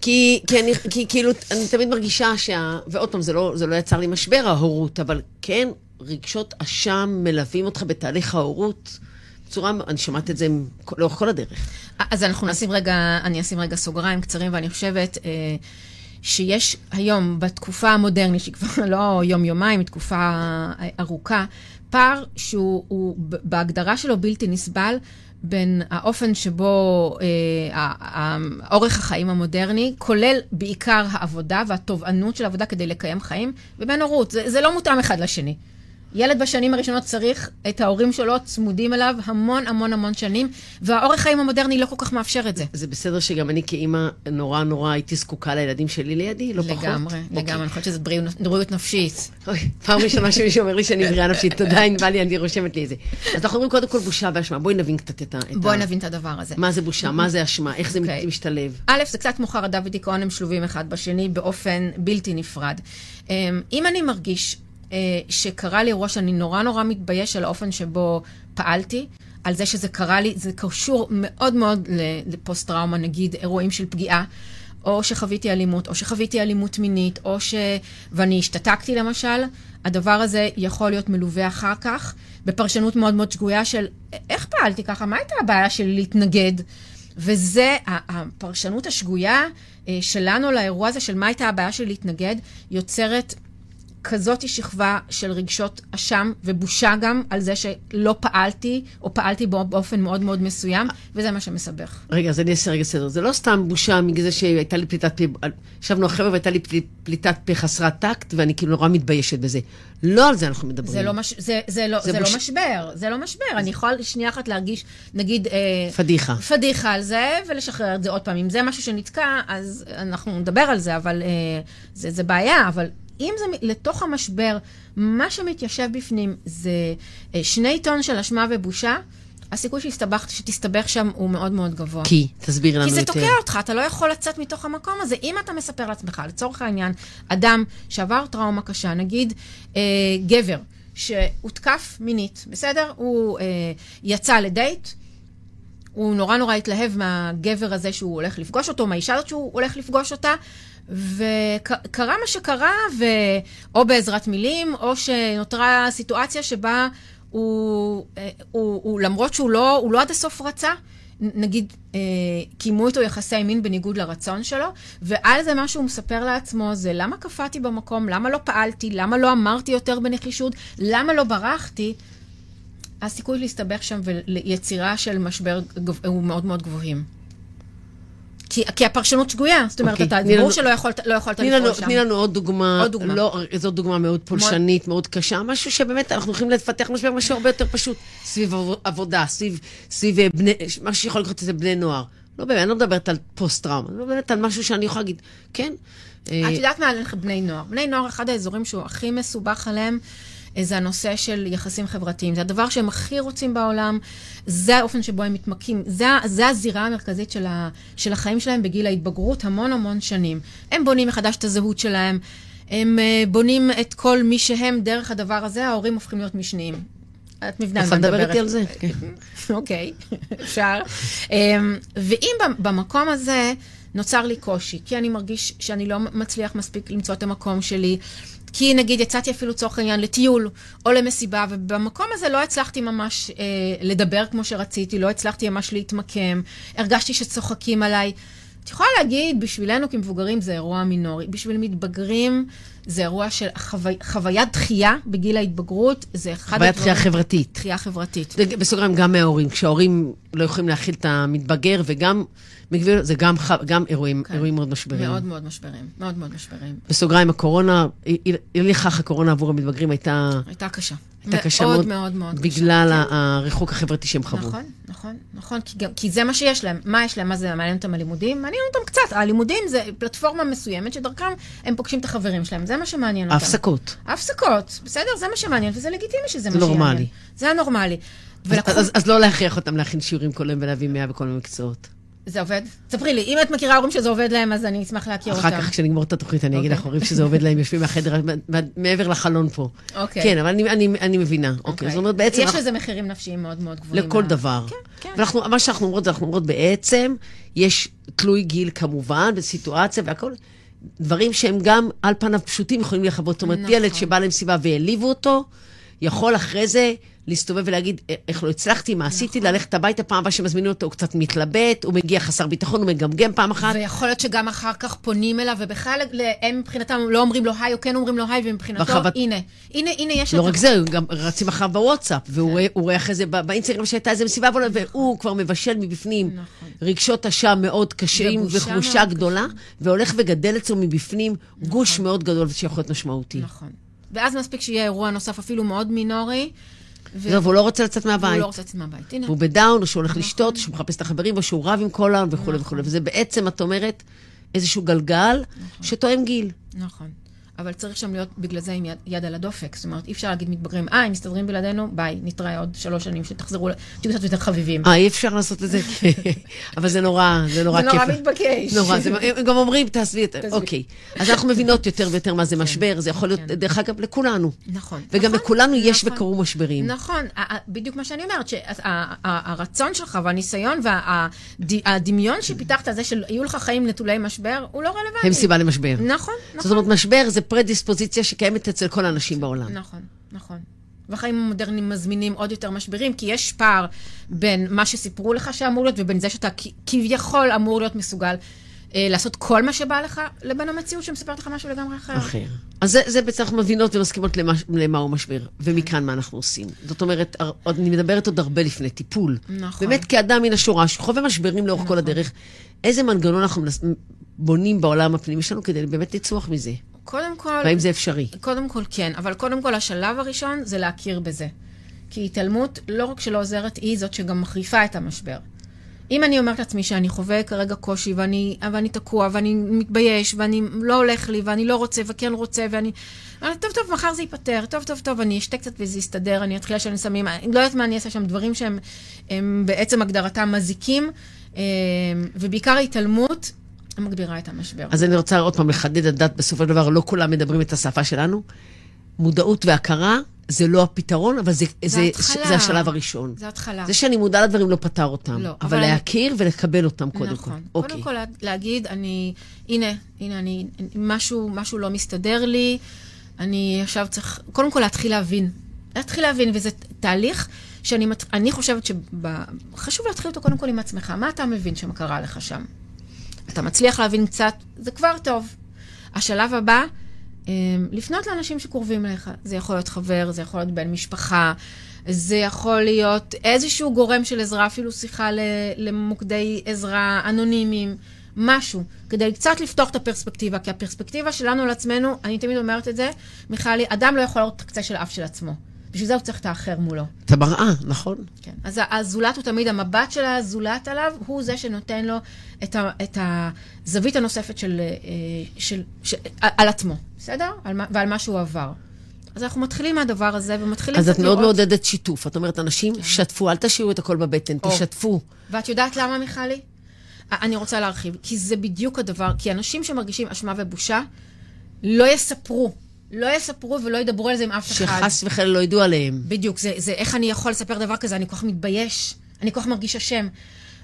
כי, כי אני, כי כאילו, אני תמיד מרגישה שה... ועוד פעם, זה לא, זה לא יצר לי משבר, ההורות, אבל כן, רגשות אשם מלווים אותך בתהליך ההורות בצורה, אני שומעת את זה לאורך כל הדרך. אז אנחנו נשים רגע, אני אשים רגע סוגריים קצרים, ואני חושבת אה, שיש היום, בתקופה המודרנית, שהיא כבר לא יום-יומיים, היא תקופה אה, ארוכה, פער שהוא הוא, בהגדרה שלו בלתי נסבל בין האופן שבו אה, אורך החיים המודרני, כולל בעיקר העבודה והתובענות של העבודה כדי לקיים חיים, ובין הורות. זה, זה לא מותאם אחד לשני. ילד בשנים הראשונות צריך את ההורים שלו צמודים אליו המון המון המון שנים, והאורח חיים המודרני לא כל כך מאפשר את זה. זה בסדר שגם אני כאימא נורא נורא הייתי זקוקה לילדים שלי לידי, לא פחות? לגמרי, אוקיי. לגמרי, אני חושבת שזאת בריאות, נפשית. פעם ראשונה שמישהו אומר לי שאני בריאה נפשית, תודה, ענבלי, אני רושמת לי את זה. אז אנחנו אומרים קודם כל בושה ואשמה, בואי נבין קצת את ה... בואי נבין את הדבר הזה. מה זה בושה, מה זה אשמה, איך זה אוקיי. משתלב. א', זה קצת כמו חרדה ודיכאון, הם שלובים אחד בשני באופן בלתי נפרד. אמ, אם אני מרגיש שקרה לי אירוע שאני נורא נורא מתבייש על האופן שבו פעלתי, על זה שזה קרה לי, זה קשור מאוד מאוד לפוסט-טראומה, נגיד אירועים של פגיעה. או שחוויתי אלימות, או שחוויתי אלימות מינית, או ש... ואני השתתקתי למשל, הדבר הזה יכול להיות מלווה אחר כך בפרשנות מאוד מאוד שגויה של איך פעלתי ככה, מה הייתה הבעיה שלי להתנגד? וזה, הפרשנות השגויה אה, שלנו לאירוע הזה של מה הייתה הבעיה שלי להתנגד, יוצרת כזאת שכבה של רגשות אשם ובושה גם על זה שלא פעלתי, או פעלתי באופן מאוד מאוד מסוים, וזה מה שמסבך. רגע, אז אני אעשה רגע סדר. זה לא סתם בושה מגלל זה שהייתה לי פליטת פה, ישבנו החבר'ה והייתה לי פליטת פה חסרת טקט, ואני כאילו נורא מתביישת בזה. לא על זה אנחנו מדברים. זה לא, מש... זה, זה לא, זה, זה בוש... לא משבר, זה לא משבר. זה... אני יכולה שנייה אחת להרגיש, נגיד... אה, פדיחה. פדיחה על זה, ולשחרר את זה עוד פעם. אם זה משהו שנתקע, אז אנחנו נדבר על זה, אבל אה, זה, זה בעיה. אבל אם זה לתוך המשבר, מה שמתיישב בפנים זה אה, שני טון של אשמה ובושה, הסיכוי שהסתבך, שתסתבך שם הוא מאוד מאוד גבוה. כי, תסביר לנו יותר. כי זה תוקע אותך, אתה לא יכול לצאת מתוך המקום הזה. אם אתה מספר לעצמך, לצורך העניין, אדם שעבר טראומה קשה, נגיד אה, גבר שהותקף מינית, בסדר? הוא אה, יצא לדייט, הוא נורא נורא התלהב מהגבר הזה שהוא הולך לפגוש אותו, מהאישה הזאת שהוא הולך לפגוש אותה, וקרה מה שקרה, ו... או בעזרת מילים, או שנותרה סיטואציה שבה הוא, אה, הוא, הוא למרות שהוא לא, הוא לא עד הסוף רצה, נגיד, אה, קיימו איתו יחסי מין בניגוד לרצון שלו, ועל זה מה שהוא מספר לעצמו זה למה קפאתי במקום, למה לא פעלתי, למה לא אמרתי יותר בנחישות, למה לא ברחתי. הסיכוי להסתבך שם וליצירה של משבר הוא מאוד מאוד גבוהים. כי, כי הפרשנות שגויה, זאת אומרת, okay. אוקיי, אתה, ברור שלא יכולת, לא יכולת לפעול שם. תני לנו עוד דוגמה, עוד דוגמה. לא, זו דוגמה מאוד פולשנית, מאוד קשה, משהו שבאמת אנחנו הולכים לפתח משבר משהו הרבה יותר פשוט, סביב עבודה, סביב, סביב אה, בני, מה שיכול לקרות לזה בני נוער. לא באמת, אני לא מדברת על פוסט-טראומה, אני לא מדברת על משהו שאני יכולה להגיד, כן. את יודעת מה בני נוער. בני נוער, אחד האזורים שהוא הכי מסובך עליהם, זה הנושא של יחסים חברתיים. זה הדבר שהם הכי רוצים בעולם, זה האופן שבו הם מתמקים, זה, זה הזירה המרכזית של, ה, של החיים שלהם בגיל ההתבגרות המון המון שנים. הם בונים מחדש את הזהות שלהם, הם uh, בונים את כל מי שהם דרך הדבר הזה, ההורים הופכים להיות משניים. את מבינה על מה מדברת. איתי על זה. אוקיי, אפשר. Um, ואם במקום הזה... נוצר לי קושי, כי אני מרגיש שאני לא מצליח מספיק למצוא את המקום שלי, כי נגיד יצאתי אפילו לצורך העניין לטיול או למסיבה, ובמקום הזה לא הצלחתי ממש אה, לדבר כמו שרציתי, לא הצלחתי ממש להתמקם, הרגשתי שצוחקים עליי. את יכולה להגיד, בשבילנו כמבוגרים זה אירוע מינורי. בשביל מתבגרים זה אירוע של חוו... חוויית דחייה בגיל ההתבגרות, זה אחד הדברים... חוויית דחייה חברתית. דחייה חברתית. בסוגריים, גם מההורים. כשההורים לא יכולים להכיל את המתבגר, וגם מגביר, זה גם, גם אירועים, כן. אירועים מאוד משברים. מאוד מאוד משברים, מאוד מאוד משברים. בסוגריים, הקורונה, אי לכך הקורונה עבור המתבגרים הייתה... הייתה קשה. הייתה קשה מאוד, מאוד, מאוד בגלל קשה. כן. הריחוק החברתי שהם חוו. נכון, נכון, נכון, כי, גם, כי זה מה שיש להם. מה יש להם? מה זה מעניין אותם הלימודים? מעניין אותם קצת. הלימודים זה פלטפורמה מסוימת שדרכם הם פוגשים את החברים שלהם, זה מה שמעניין אותם. ההפסקות. ההפסקות, בסדר, זה מה שמעניין, וזה לגיטימי שזה מה שיעניין. זה נורמלי. זה הנורמלי. ולקחו... אז, אז, אז לא להכריח אותם להכין שיעורים כל היום ולהביא 100 בכל מיני מקצועות. זה עובד? ספרי לי, אם את מכירה הורים שזה עובד להם, אז אני אשמח להכיר אותם. אחר כך, כשנגמור את התוכנית, אני אגיד לך, הורים שזה עובד להם, יושבים מהחדר, מעבר לחלון פה. אוקיי. כן, אבל אני מבינה. אוקיי, זאת אומרת, בעצם... יש לזה מחירים נפשיים מאוד מאוד גבוהים. לכל דבר. כן, כן. ומה שאנחנו אומרות, אנחנו אומרות בעצם, יש תלוי גיל כמובן, וסיטואציה והכל. דברים שהם גם על פניו פשוטים יכולים לחוות. זאת אומרת, ילד נכון. שבא למסיבה והעליבו אותו, יכול אחרי זה להסתובב ולהגיד, אה, איך לא הצלחתי, מה עשיתי, נכון. ללכת הביתה פעם הבאה שמזמינים אותו, הוא קצת מתלבט, הוא מגיע חסר ביטחון, הוא מגמגם פעם אחת. ויכול להיות שגם אחר כך פונים אליו, ובכלל הם מבחינתם לא אומרים לו היי, או כן אומרים לו היי, ומבחינתו, בחוות... הנה, הנה, הנה, יש לא רק זה, גם רצים אחריו בוואטסאפ, והוא כן. רואה, רואה אחרי זה באינסטגרם שהייתה איזה מסיבה, נכון. והוא כבר מבשל מבפנים נכון. רגשות אשם מאוד קשים, וחושה גדולה, והולך וגדל אצלו מבפנים נכון. גוש מאוד גדול שיכול להיות משמעותי. נכון. ואז מספיק שיהיה אירוע נוסף, אפילו מאוד מינורי, ו... והוא לא רוצה לצאת מהבית. הוא לא רוצה לצאת מהבית, הנה. הוא בדאון, או שהוא הולך נכון. לשתות, או שהוא מחפש את החברים, או שהוא רב עם כל העם וכולי נכון. וכולי. וזה בעצם, את אומרת, איזשהו גלגל נכון. שתואם גיל. נכון. אבל צריך שם להיות בגלל זה עם יד, יד על הדופק. זאת אומרת, אי אפשר להגיד מתבגרים, אה, הם מסתדרים בלעדינו, ביי, נתראה עוד שלוש שנים, שתחזרו, תהיו קצת יותר חביבים. אה, אי אפשר לעשות את זה? אבל זה נורא, זה נורא כיף. זה נורא מתבקש. נורא, זה, הם גם אומרים, תעזבי את. אוקיי. אז אנחנו מבינות יותר ויותר מה זה כן, משבר, זה יכול להיות, כן. דרך אגב, לכולנו. נכון. וגם נכון, לכולנו יש נכון. וקרו משברים. נכון, בדיוק מה שאני אומרת, שהרצון שלך והניסיון והדמיון שפיתחת, זה שיהיו לך חיים נטולי משבר, הוא לא רלוונטי. הם סיבה למשבר. נכון, נכון. זאת אומרת, משבר זה פרדיספוזיציה שקיימת אצל כל האנשים בעולם. נכון, נכון. והחיים המודרניים מזמינים עוד יותר משברים, כי יש פער בין מה שסיפרו לך שאמור להיות ובין זה שאתה כביכול אמור להיות מסוגל אה, לעשות כל מה שבא לך, לבין המציאות שמספרת לך משהו לגמרי אחר. אחר. אז זה, זה בעצם אנחנו מבינות ומסכימות למה, למה הוא משבר, ומכאן מה אנחנו עושים. זאת אומרת, עוד- אני מדברת עוד הרבה לפני טיפול. נכון. באמת כאדם מן השורה, שחווה משברים לאורך כל הדרך, איזה מנגנון אנחנו בונים בעולם הפנימי שלנו כדי באמת לצמוח מזה? קודם כל... והאם זה אפשרי? קודם כל כן, אבל קודם כל השלב הראשון זה להכיר בזה. כי התעלמות לא רק שלא עוזרת, היא זאת שגם מחריפה את המשבר. אם אני אומרת לעצמי שאני חווה כרגע קושי ואני, ואני תקוע ואני מתבייש ואני לא הולך לי ואני לא רוצה וכן רוצה ואני... אבל טוב, טוב, מחר זה ייפתר, טוב, טוב, טוב, אני אשתה קצת וזה יסתדר, אני אתחיל לשלם סמים, אני לא יודעת מה אני אעשה שם, דברים שהם הם בעצם הגדרתם מזיקים, אה, ובעיקר ההתעלמות מגבירה את המשבר. אז אני רוצה עוד פעם לחדד את דת, בסופו של דבר לא כולם מדברים את השפה שלנו. מודעות והכרה זה לא הפתרון, אבל זה, זה, התחלה. זה השלב הראשון. זה התחלה. זה שאני מודע לדברים לא פתר אותם, לא, אבל אבל אני- להכיר ולקבל אותם קודם נכון. כל. קודם אוקיי. כל לה- להגיד, אני, הנה, הנה, אני, משהו, משהו לא מסתדר לי, אני עכשיו צריך, קודם כל להתחיל להבין. להתחיל להבין, וזה תהליך שאני מת- חושבת שחשוב להתחיל אותו קודם כל עם עצמך. מה אתה מבין שמה קרה לך שם? אתה מצליח להבין קצת, זה כבר טוב. השלב הבא, אה, לפנות לאנשים שקרובים אליך. זה יכול להיות חבר, זה יכול להיות בן משפחה, זה יכול להיות איזשהו גורם של עזרה, אפילו שיחה למוקדי עזרה אנונימיים, משהו, כדי קצת לפתוח את הפרספקטיבה, כי הפרספקטיבה שלנו על עצמנו, אני תמיד אומרת את זה, מיכלי, אדם לא יכול לראות את הקצה של האף של עצמו. בשביל זה הוא צריך את האחר מולו. את המראה, נכון? כן. אז הזולת הוא תמיד, המבט של הזולת עליו, הוא זה שנותן לו את, ה, את הזווית הנוספת של, אה, של, של, על עצמו, בסדר? על, ועל מה שהוא עבר. אז אנחנו מתחילים מהדבר הזה, ומתחילים אז את מאוד לראות- מעודדת שיתוף. את אומרת, אנשים, שתפו, אל תשאירו את הכל בבטן, או. תשתפו. ואת יודעת למה, מיכלי? אני רוצה להרחיב, כי זה בדיוק הדבר, כי אנשים שמרגישים אשמה ובושה, לא יספרו, לא יספרו ולא ידברו על זה עם אף אחד. שחס וחלילה לא ידעו עליהם. בדיוק, זה, זה איך אני יכול לספר דבר כזה, אני כל כך מתבייש, אני כל כך מרגיש אשם.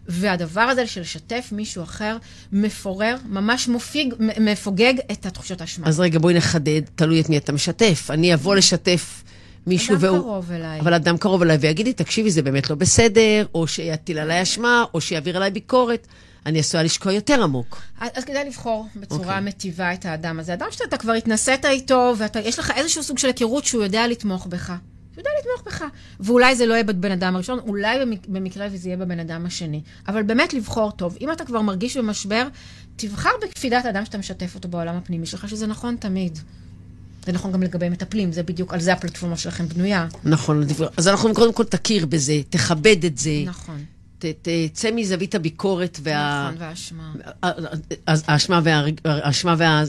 והדבר הזה של לשתף מישהו אחר, מפורר, ממש מופיג, מפוגג את התחושות האשמה. אז רגע, בואי נחדד, תלוי את מי אתה משתף. אני אבוא לשתף מישהו אדם והוא... קרוב אליי. אבל אדם קרוב אליי ויגיד לי, תקשיבי, זה באמת לא בסדר, או שיטיל עליי אשמה, או שיעביר עליי ביקורת. אני עשויה לשקוע יותר עמוק. אז אז כדאי לבחור בצורה אוקיי. okay. מטיבה את האדם הזה. אדם שאתה כבר התנסית איתו, ויש לך איזשהו סוג של היכרות שהוא יודע לתמוך בך. הוא יודע לתמוך בך. ואולי זה לא יהיה בבן אדם הראשון, אולי במק- במקרה וזה יהיה בבן אדם השני. אבל באמת לבחור טוב. אם אתה כבר מרגיש במשבר, תבחר בקפידת האדם שאתה משתף אותו בעולם הפנימי שלך, שזה נכון תמיד. זה נכון גם לגבי מטפלים, זה בדיוק, על זה הפלטפורמה שלכם בנויה. נכון, אז אנחנו קודם כל תכיר בזה, תכבד את זה, נכון, ת- תצא מזווית הביקורת וה... נכון, והאשמה. האשמה וה-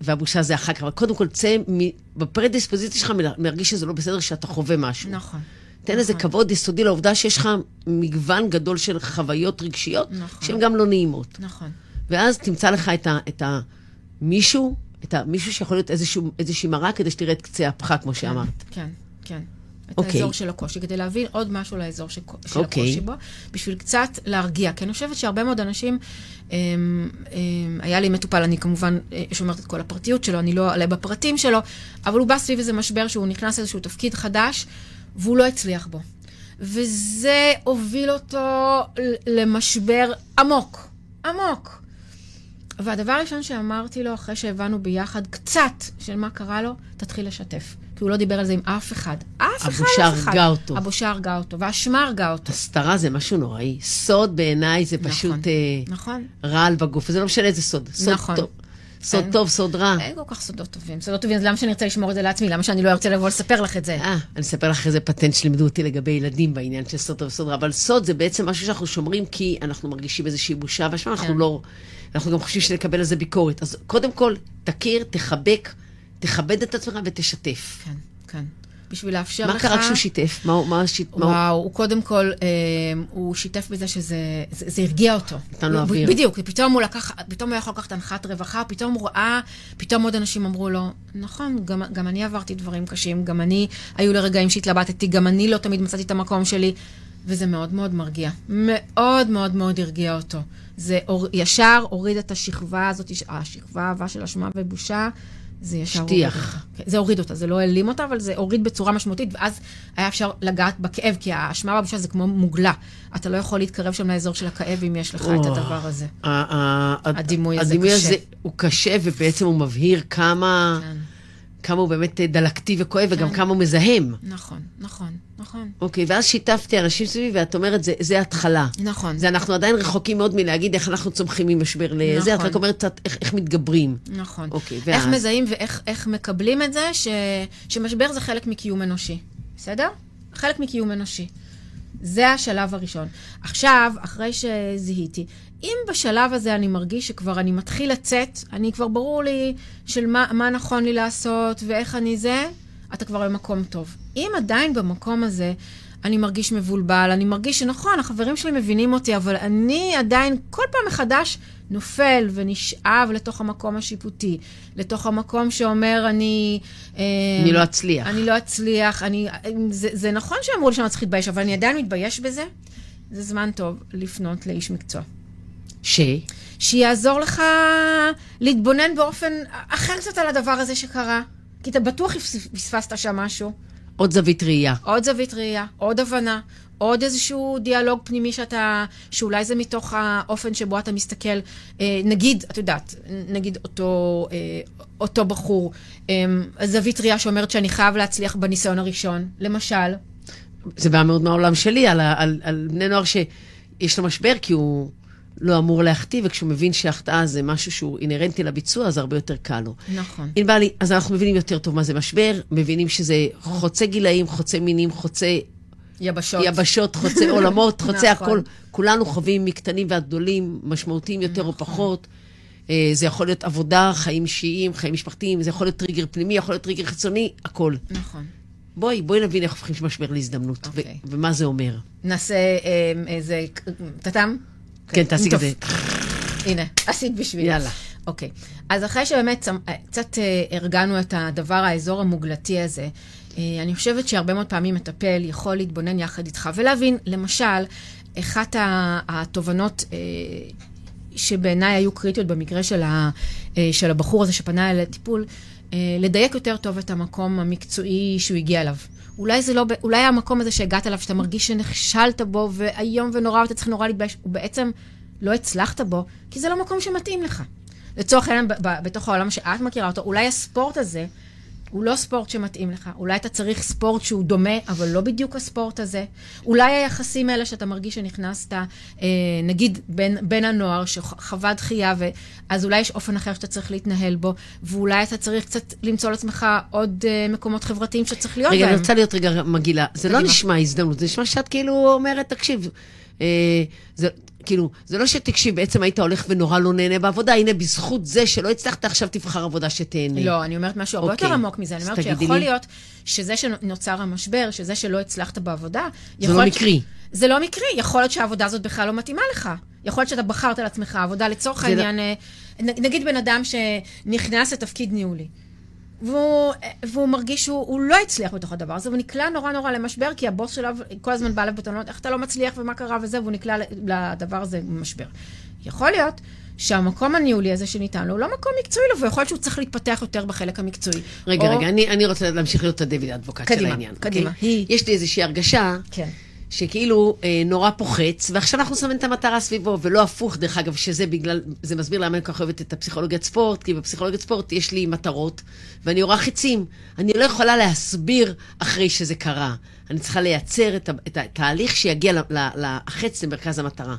והבושה זה אחר כך, אבל קודם כל צא מ- בפרדיספוזיציה שלך להרגיש שזה לא בסדר שאתה חווה משהו. נכון. תן איזה נכון. כבוד יסודי לעובדה שיש לך מגוון גדול של חוויות רגשיות, נכון. שהן גם לא נעימות. נכון. ואז תמצא לך את, ה, את המישהו, את המישהו שיכול להיות איזשהו, איזושהי מראה כדי שתראה את קצה הפחה, כמו שאמרת. כן, כן. את אוקיי. האזור של הקושי, כדי להבין עוד משהו לאזור של, של אוקיי. הקושי בו, בשביל קצת להרגיע. כי אני חושבת שהרבה מאוד אנשים, הם, הם, היה לי מטופל, אני כמובן אה, שומרת את כל הפרטיות שלו, אני לא אעלה בפרטים שלו, אבל הוא בא סביב איזה משבר שהוא נכנס לאיזשהו תפקיד חדש, והוא לא הצליח בו. וזה הוביל אותו למשבר עמוק, עמוק. והדבר הראשון שאמרתי לו, אחרי שהבנו ביחד קצת של מה קרה לו, תתחיל לשתף. כי הוא לא דיבר על זה עם אף אחד. אף אחד, אף אחד. הרגה אותו. הבושה הרגה אותו, והאשמה הרגה אותו. הסתרה זה משהו נוראי. סוד בעיניי זה נכון, פשוט אה, נכון. רעל בגוף, וזה לא משנה איזה סוד. סוד נכון. טוב. סוד אין. טוב, סוד רע. אין כל כך סודות טובים. סודות טובים, אז למה שאני ארצה לשמור את זה לעצמי? למה שאני לא ארצה לבוא לספר לך את זה? אה, אני אספר לך איזה פטנט שלימדו אותי לגבי ילדים בעניין של סוד טוב וסוד רע, אבל סוד זה בעצם משהו שאנחנו שומרים כי אנחנו מרגישים איזושהי בושה ואשמה, אנחנו כן. לא... אנחנו גם חושבים שנקבל על זה ביקורת. אז קודם כל, תכיר, תחבק, תכבד את עצמך ותשתף. כן, כן. בשביל לאפשר לך... מה קרה כשהוא שיתף? מה הוא... מה השיט- מה הוא- וואו, הוא קודם כל, אה, הוא שיתף בזה שזה זה, זה הרגיע אותו. נתן לו הוא- אוויר. בדיוק, פתאום הוא לקח, פתאום הוא יכול לקחת הנחת רווחה, פתאום הוא ראה, פתאום עוד אנשים אמרו לו, נכון, גם, גם אני עברתי דברים קשים, גם אני, היו לי רגעים שהתלבטתי, גם אני לא תמיד מצאתי את המקום שלי, וזה מאוד מאוד מרגיע. מאוד מאוד מאוד הרגיע אותו. זה אור, ישר הוריד את השכבה הזאת, השכבה הבאה של אשמה ובושה, זה ישר שטיח. הוריד אותה. כן, זה הוריד אותה, זה לא העלים אותה, אבל זה הוריד בצורה משמעותית, ואז היה אפשר לגעת בכאב, כי האשמה והבושה זה כמו מוגלה. אתה לא יכול להתקרב שם לאזור של הכאב אם יש לך את. הדבר הזה. הדימוי הזה הדימוי קשה. הזה הוא קשה, ובעצם הוא מבהיר כמה, כן. כמה הוא באמת דלקתי וכואב, וגם כן. כמה הוא מזהם. נכון, נכון, נכון. אוקיי, ואז שיתפתי אנשים סביבי, ואת אומרת, זה, זה התחלה. נכון. זה אנחנו עדיין רחוקים מאוד מלהגיד איך אנחנו צומחים ממשבר לזה, את נכון. רק אומרת איך, איך מתגברים. נכון. אוקיי, איך ואז? מזהים ואיך איך מקבלים את זה, ש, שמשבר זה חלק מקיום אנושי. בסדר? חלק מקיום אנושי. זה השלב הראשון. עכשיו, אחרי שזיהיתי, אם בשלב הזה אני מרגיש שכבר אני מתחיל לצאת, אני כבר ברור לי של מה, מה נכון לי לעשות ואיך אני זה, אתה כבר במקום טוב. אם עדיין במקום הזה אני מרגיש מבולבל, אני מרגיש שנכון, החברים שלי מבינים אותי, אבל אני עדיין כל פעם מחדש נופל ונשאב לתוך המקום השיפוטי, לתוך המקום שאומר אני... אה, אני לא אצליח. אני לא אצליח, אני... זה, זה נכון שאמרו לי שאני צריך להתבייש, אבל אני עדיין מתבייש בזה. זה זמן טוב לפנות לאיש מקצוע. ש? שיעזור לך להתבונן באופן אחר קצת על הדבר הזה שקרה. כי אתה בטוח פספסת שם משהו. עוד זווית ראייה. עוד זווית ראייה, עוד הבנה, עוד איזשהו דיאלוג פנימי שאתה, שאולי זה מתוך האופן שבו אתה מסתכל, אה, נגיד, את יודעת, נגיד אותו, אה, אותו בחור, אה, זווית ראייה שאומרת שאני חייב להצליח בניסיון הראשון, למשל. זה בא מאוד מהעולם שלי, על, על, על בני נוער שיש לו משבר, כי הוא לא אמור להחטיא, וכשהוא מבין שהחטאה זה משהו שהוא אינהרנטי לביצוע, אז הרבה יותר קל לו. נכון. ענבלי, אז אנחנו מבינים יותר טוב מה זה משבר, מבינים שזה חוצה גילאים, חוצה מינים, חוצה יבשות. יבשות, חוצה עולמות, חוצה נכון. הכל. כולנו חווים מקטנים ועד גדולים, משמעותיים יותר או פחות. אה, זה יכול להיות עבודה, חיים אישיים, חיים משפחתיים, זה יכול להיות טריגר פנימי, יכול להיות טריגר חיצוני, הכל. נכון. בואי, בואי נבין איך הופכים משבר להזדמנות, ו- אוקיי. ומה זה אומר. נעשה אה, איזה... טאטאם? כן, תעשי טוב. כזה. הנה, עשית בשבילי. יאללה. אוקיי. אז אחרי שבאמת אה, קצת אה, הרגענו את הדבר, האזור המוגלתי הזה, אה, אני חושבת שהרבה מאוד פעמים מטפל יכול להתבונן יחד איתך ולהבין, למשל, אחת התובנות שבעיניי היו קריטיות במקרה של, ה, של הבחור הזה שפנה אל הטיפול, לדייק יותר טוב את המקום המקצועי שהוא הגיע אליו. אולי זה לא, אולי המקום הזה שהגעת אליו, שאתה מרגיש שנכשלת בו, ואיום ונורא, ואתה צריך נורא להתבייש, הוא בעצם לא הצלחת בו, כי זה לא מקום שמתאים לך. לצורך העניין, בתוך העולם שאת מכירה אותו, אולי הספורט הזה הוא לא ספורט שמתאים לך. אולי אתה צריך ספורט שהוא דומה, אבל לא בדיוק הספורט הזה. אולי היחסים האלה שאתה מרגיש שנכנסת, אה, נגיד בין, בין הנוער שחווה דחייה, ו- אז אולי יש אופן אחר שאתה צריך להתנהל בו, ואולי אתה צריך קצת למצוא לעצמך עוד אה, מקומות חברתיים שצריך להיות רגע, בהם. אני רוצה להיות רגע מגעילה. זה לא קדימה. נשמע הזדמנות, זה נשמע שאת כאילו אומרת, תקשיב, אה, זה... כאילו, זה לא שתקשיב, בעצם היית הולך ונורא לא נהנה בעבודה, הנה, בזכות זה שלא הצלחת, עכשיו תבחר עבודה שתהנה. לא, אני אומרת משהו הרבה אוקיי. יותר עמוק מזה. אני אומרת שיכול לי. להיות שזה שנוצר המשבר, שזה שלא הצלחת בעבודה, זה לא להיות- מקרי. זה לא מקרי, יכול להיות שהעבודה הזאת בכלל לא מתאימה לך. יכול להיות שאתה בחרת לעצמך עבודה, לצורך זה העניין, נ- נגיד בן אדם שנכנס לתפקיד ניהולי, והוא, והוא מרגיש שהוא הוא לא הצליח בתוך הדבר הזה, והוא נקלע נורא נורא למשבר, כי הבוס שלו כל הזמן בא אליו בטענות, איך אתה לא מצליח ומה קרה וזה, והוא נקלע לדבר הזה במשבר. יכול להיות שהמקום הניהולי הזה שניתן לו הוא לא מקום מקצועי לו, ויכול להיות שהוא צריך להתפתח יותר בחלק המקצועי. רגע, או- רגע, אני, אני רוצה להמשיך להיות הדויד האדבוקט של קדימה, העניין. קדימה. אוקיי? היא- יש לי איזושהי הרגשה כן. שכאילו אה, נורא פוחץ, ועכשיו אנחנו שמים את המטרה סביבו, ולא הפוך, דרך אגב, שזה בגלל, זה מסביר למה אני כל כך אוהבת את הפסיכולוגיית ספורט, כי בפסיכולוגיית ספורט יש לי מטרות, ואני עורה חיצים. אני לא יכולה להסביר אחרי שזה קרה. אני צריכה לייצר את, את התהליך שיגיע לחץ למרכז המטרה.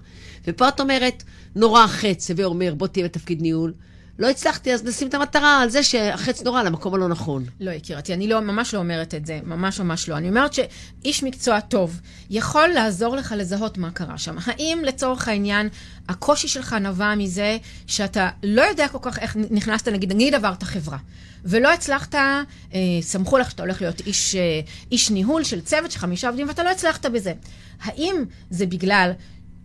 ופה את אומרת, נורא החץ, הווה אומר, בוא תהיה בתפקיד ניהול. לא הצלחתי, אז נשים את המטרה על זה שהחץ נורא למקום הלא נכון. לא, יקירתי, אני לא, ממש לא אומרת את זה, ממש ממש לא. אני אומרת שאיש מקצוע טוב יכול לעזור לך לזהות מה קרה שם. האם לצורך העניין, הקושי שלך נבע מזה שאתה לא יודע כל כך איך נכנסת, נגיד, נגיד עברת חברה, ולא הצלחת, אה, סמכו לך שאתה הולך להיות איש, אה, איש ניהול של צוות של חמישה עובדים, ואתה לא הצלחת בזה. האם זה בגלל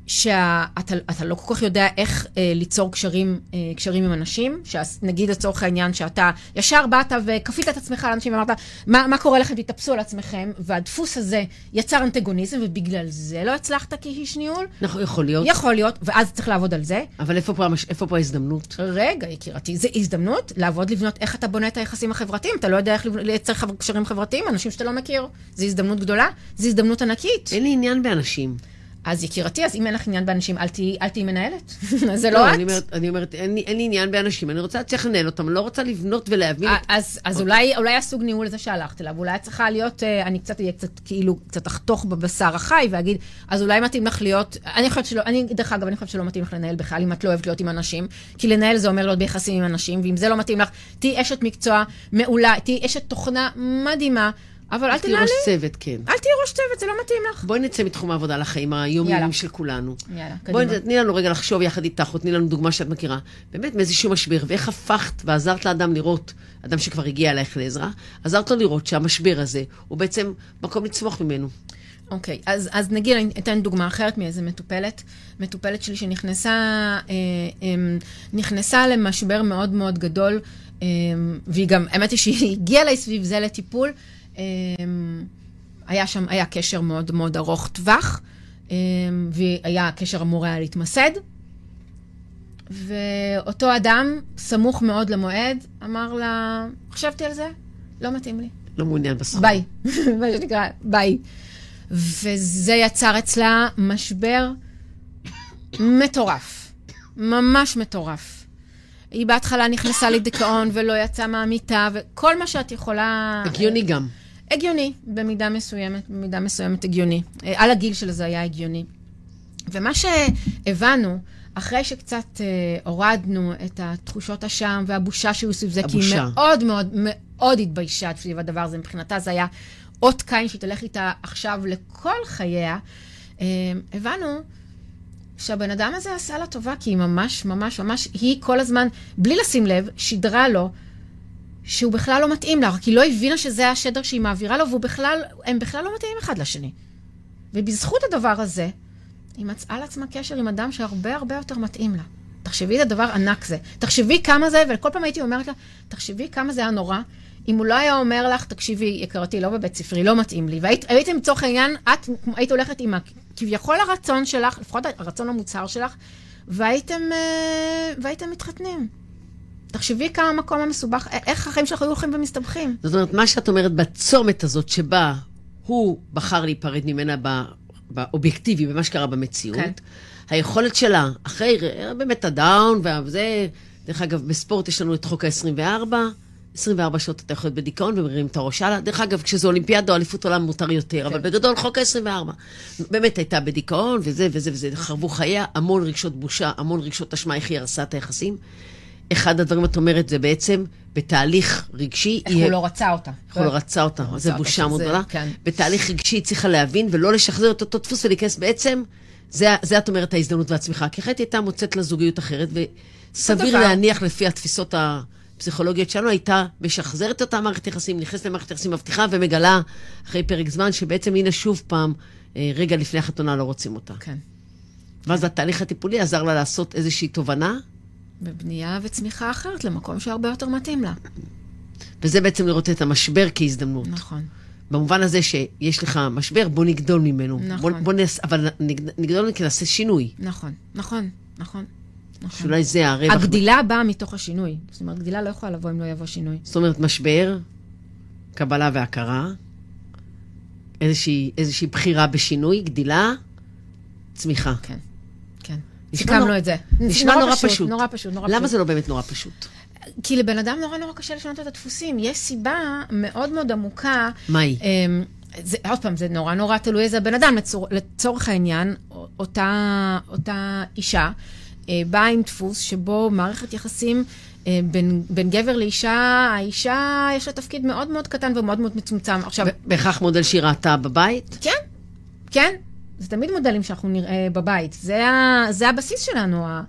שאתה לא כל כך יודע איך אה, ליצור קשרים, אה, קשרים עם אנשים, שנגיד לצורך העניין שאתה ישר באת וכפית את עצמך לאנשים ואמרת, מה, מה קורה לכם, תתאפסו על עצמכם, והדפוס הזה יצר אנטגוניזם, ובגלל זה לא הצלחת כאיש ניהול. נכון, יכול להיות. יכול להיות, ואז צריך לעבוד על זה. אבל איפה פה, איפה פה ההזדמנות? רגע, יקירתי, זו הזדמנות לעבוד, לבנות איך אתה בונה את היחסים החברתיים. אתה לא יודע איך לייצר קשרים חברתיים, אנשים שאתה לא מכיר. זו הזדמנות גדולה, זו הזדמנות ענקית. אין לי עניין באנשים. אז יקירתי, אז אם אין לך עניין באנשים, אל תהיי מנהלת. זה לא, לא את. אני אומרת, אני אומרת אין, לי, אין לי עניין באנשים, אני רוצה להצליח לנהל אותם, לא רוצה לבנות ולהבין... אז, אז אולי, אולי הסוג ניהול הזה שהלכת אליו, אולי את צריכה להיות, אה, אני קצת אהיה קצת, כאילו, קצת אחתוך בבשר החי ואגיד, אז אולי מתאים לך להיות, אני חושבת שלא, אני, דרך אגב, אני חושבת שלא מתאים לך לנהל בכלל, אם את לא אוהבת להיות עם אנשים, כי לנהל זה אומר להיות ביחסים עם אנשים, ואם זה לא מתאים לך, תהיי אשת מקצוע מעולה, תהיי אשת תוכנה מדהימה. אבל אל תנהלי. תהיי ראש צוות, כן. אל תהיי ראש צוות, זה לא מתאים לך. בואי נצא מתחום העבודה לחיים היומיומיים של כולנו. יאללה, קדימה. בואי, תני לנו רגע לחשוב יחד איתך, או תני לנו דוגמה שאת מכירה. באמת, מאיזשהו משבר, ואיך הפכת ועזרת לאדם לראות, אדם שכבר הגיע אלייך לעזרה, עזרת לו לראות שהמשבר הזה הוא בעצם מקום לצמוח ממנו. אוקיי, okay, אז, אז נגיד, אני אתן דוגמה אחרת מאיזה מטופלת. מטופלת שלי שנכנסה אה, אה, נכנסה למשבר מאוד מאוד גדול, אה, והיא גם, האמת היא שהיא הגיעה אליי סביב זה לטיפול. אמ, היה שם, היה קשר מאוד מאוד ארוך טווח, אמ, והיה קשר אמור היה להתמסד. ואותו אדם, סמוך מאוד למועד, אמר לה, חשבתי על זה, לא מתאים לי. לא מעוניין בסוף. ביי, מה שנקרא, ביי. וזה יצר אצלה משבר מטורף, ממש מטורף. היא בהתחלה נכנסה לדיכאון ולא יצאה מהמיטה, וכל מה שאת יכולה... הגיוני גם. הגיוני, במידה מסוימת, במידה מסוימת הגיוני. אה, על הגיל של זה היה הגיוני. ומה שהבנו, אחרי שקצת אה, הורדנו את התחושות אשם והבושה שהיו סביב זה, הבושה. כי היא מאוד מאוד מאוד התביישה סביב הדבר הזה, מבחינתה זה היה אות קין שהיא תלך איתה עכשיו לכל חייה, אה, הבנו שהבן אדם הזה עשה לה טובה, כי היא ממש, ממש, ממש, היא כל הזמן, בלי לשים לב, שידרה לו שהוא בכלל לא מתאים לה, כי היא לא הבינה שזה השדר שהיא מעבירה לו, והם בכלל, בכלל לא מתאימים אחד לשני. ובזכות הדבר הזה, היא מצאה לעצמה קשר עם אדם שהרבה הרבה יותר מתאים לה. תחשבי את הדבר ענק זה. תחשבי כמה זה, וכל פעם הייתי אומרת לה, תחשבי כמה זה היה נורא, אם הוא לא היה אומר לך, תקשיבי, יקרתי, לא בבית ספרי, לא מתאים לי, והייתם לצורך העניין, את היית הולכת עם כביכול הרצון שלך, לפחות הרצון המוצהר שלך, והייתם, אה, והייתם מתחתנים. תחשבי כמה המקום המסובך, איך החיים שלך היו הולכים ומסתבכים. זאת אומרת, מה שאת אומרת בצומת הזאת שבה הוא בחר להיפרד ממנה באובייקטיבי, במה שקרה במציאות, כן. היכולת שלה, אחרי באמת הדאון וזה, דרך אגב, בספורט יש לנו את חוק ה-24, 24 שעות אתה יכול להיות בדיכאון ומרימים את הראש הלאה. דרך אגב, כשזו אולימפיאדה או אליפות עולם מותר יותר, כן. אבל בגדול חוק ה-24. באמת הייתה בדיכאון וזה וזה וזה, חרבו חייה, המון רגשות בושה, המון רגשות אשמה, איך היא הרסה את היחסים. אחד הדברים, את אומרת, זה בעצם בתהליך רגשי... איך הוא לא רצה אותה. איך הוא לא רצה אותה, זה בושה מאוד גדולה. כן. בתהליך רגשי היא צריכה להבין ולא לשחזר את אותו דפוס ולהיכנס בעצם, זה, זה את אומרת ההזדמנות והצמיחה. כי אחרת היא הייתה מוצאת לה זוגיות אחרת, וסביר להניח לפי התפיסות הפסיכולוגיות שלנו, הייתה משחזרת אותה מערכת יחסים, נכנסת למערכת יחסים מבטיחה ומגלה אחרי פרק זמן שבעצם הנה שוב פעם, אה, רגע לפני החתונה לא רוצים אותה. כן. ואז התהליך הטיפולי עזר לה לעשות איזושהי תובנה, בבנייה וצמיחה אחרת למקום שהרבה יותר מתאים לה. וזה בעצם לראות את המשבר כהזדמנות. נכון. במובן הזה שיש לך משבר, בוא נגדול ממנו. נכון. בוא, בוא נס, אבל נגדול כי נעשה שינוי. נכון, נכון, נכון. נכון. שאולי זה הרווח. הגדילה באה מתוך השינוי. זאת אומרת, גדילה לא יכולה לבוא אם לא יבוא שינוי. זאת אומרת, משבר, קבלה והכרה, איזושהי, איזושהי בחירה בשינוי, גדילה, צמיחה. כן. סיכמנו את זה. נשמע נורא פשוט. נורא פשוט, נורא פשוט. למה זה לא באמת נורא פשוט? כי לבן אדם נורא נורא קשה לשנות את הדפוסים. יש סיבה מאוד מאוד עמוקה. מהי? אמ, זה, עוד פעם, זה נורא נורא תלוי איזה בן אדם. לצור, לצורך העניין, אותה, אותה אישה אה, באה עם דפוס שבו מערכת יחסים אה, בין, בין גבר לאישה, האישה יש לה תפקיד מאוד מאוד קטן ומאוד מאוד מצומצם. עכשיו... בהכרח מודל שהיא ראתה בבית? כן, כן. זה תמיד מודלים שאנחנו נראה בבית. זה, ה, זה הבסיס שלנו. ה,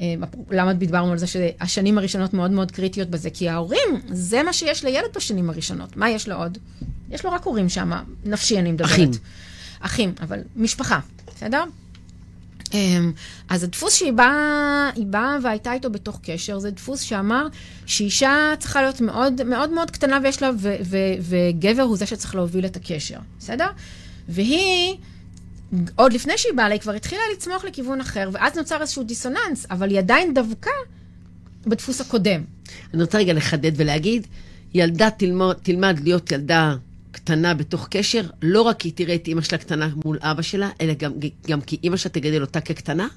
אה, למה דיברנו על זה שהשנים הראשונות מאוד מאוד קריטיות בזה? כי ההורים, זה מה שיש לילד בשנים הראשונות. מה יש לו עוד? יש לו רק הורים שם, נפשי אני מדברת. אחים. אחים, אבל משפחה, בסדר? אמ, אז הדפוס שהיא באה, היא באה והייתה איתו בתוך קשר, זה דפוס שאמר שאישה צריכה להיות מאוד מאוד מאוד קטנה ויש לה, ו- ו- וגבר הוא זה שצריך להוביל את הקשר, בסדר? והיא, עוד לפני שהיא באה לה, היא כבר התחילה לצמוח לכיוון אחר, ואז נוצר איזשהו דיסוננס, אבל היא עדיין דבקה בדפוס הקודם. אני רוצה רגע לחדד ולהגיד, ילדה תלמוד, תלמד להיות ילדה קטנה בתוך קשר, לא רק כי היא תראה את אימא שלה קטנה מול אבא שלה, אלא גם, גם כי אימא שלה תגדל אותה כקטנה?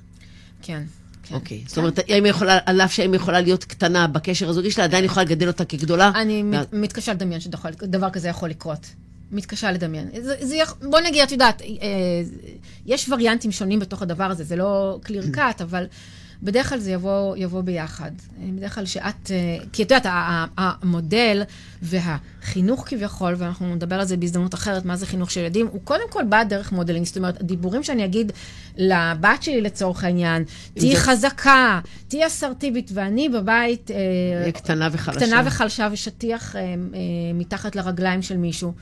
כן. כן. אוקיי. זאת אומרת, האם יכולה, על אף שהאם יכולה להיות קטנה בקשר הזוגי שלה, עדיין יכולה לגדל אותה כגדולה? אני וה- מת- מתקשה לדמיין שדבר כזה יכול לקרות. מתקשה לדמיין. זה, זה, יכ- בוא נגיד, את יודעת, אה, יש וריאנטים שונים בתוך הדבר הזה, זה לא clear cut, אבל בדרך כלל זה יבוא, יבוא ביחד. אה, בדרך כלל שאת, אה, כי את יודעת, המודל והחינוך כביכול, ואנחנו נדבר על זה בהזדמנות אחרת, מה זה חינוך של ילדים, הוא קודם כל בא דרך modeling. זאת אומרת, הדיבורים שאני אגיד לבת שלי לצורך העניין, תהיי זה- חזקה, תהיי אסרטיבית, ואני בבית... קטנה וחלשה. קטנה וחלשה ושטיח מתחת לרגליים של מישהו.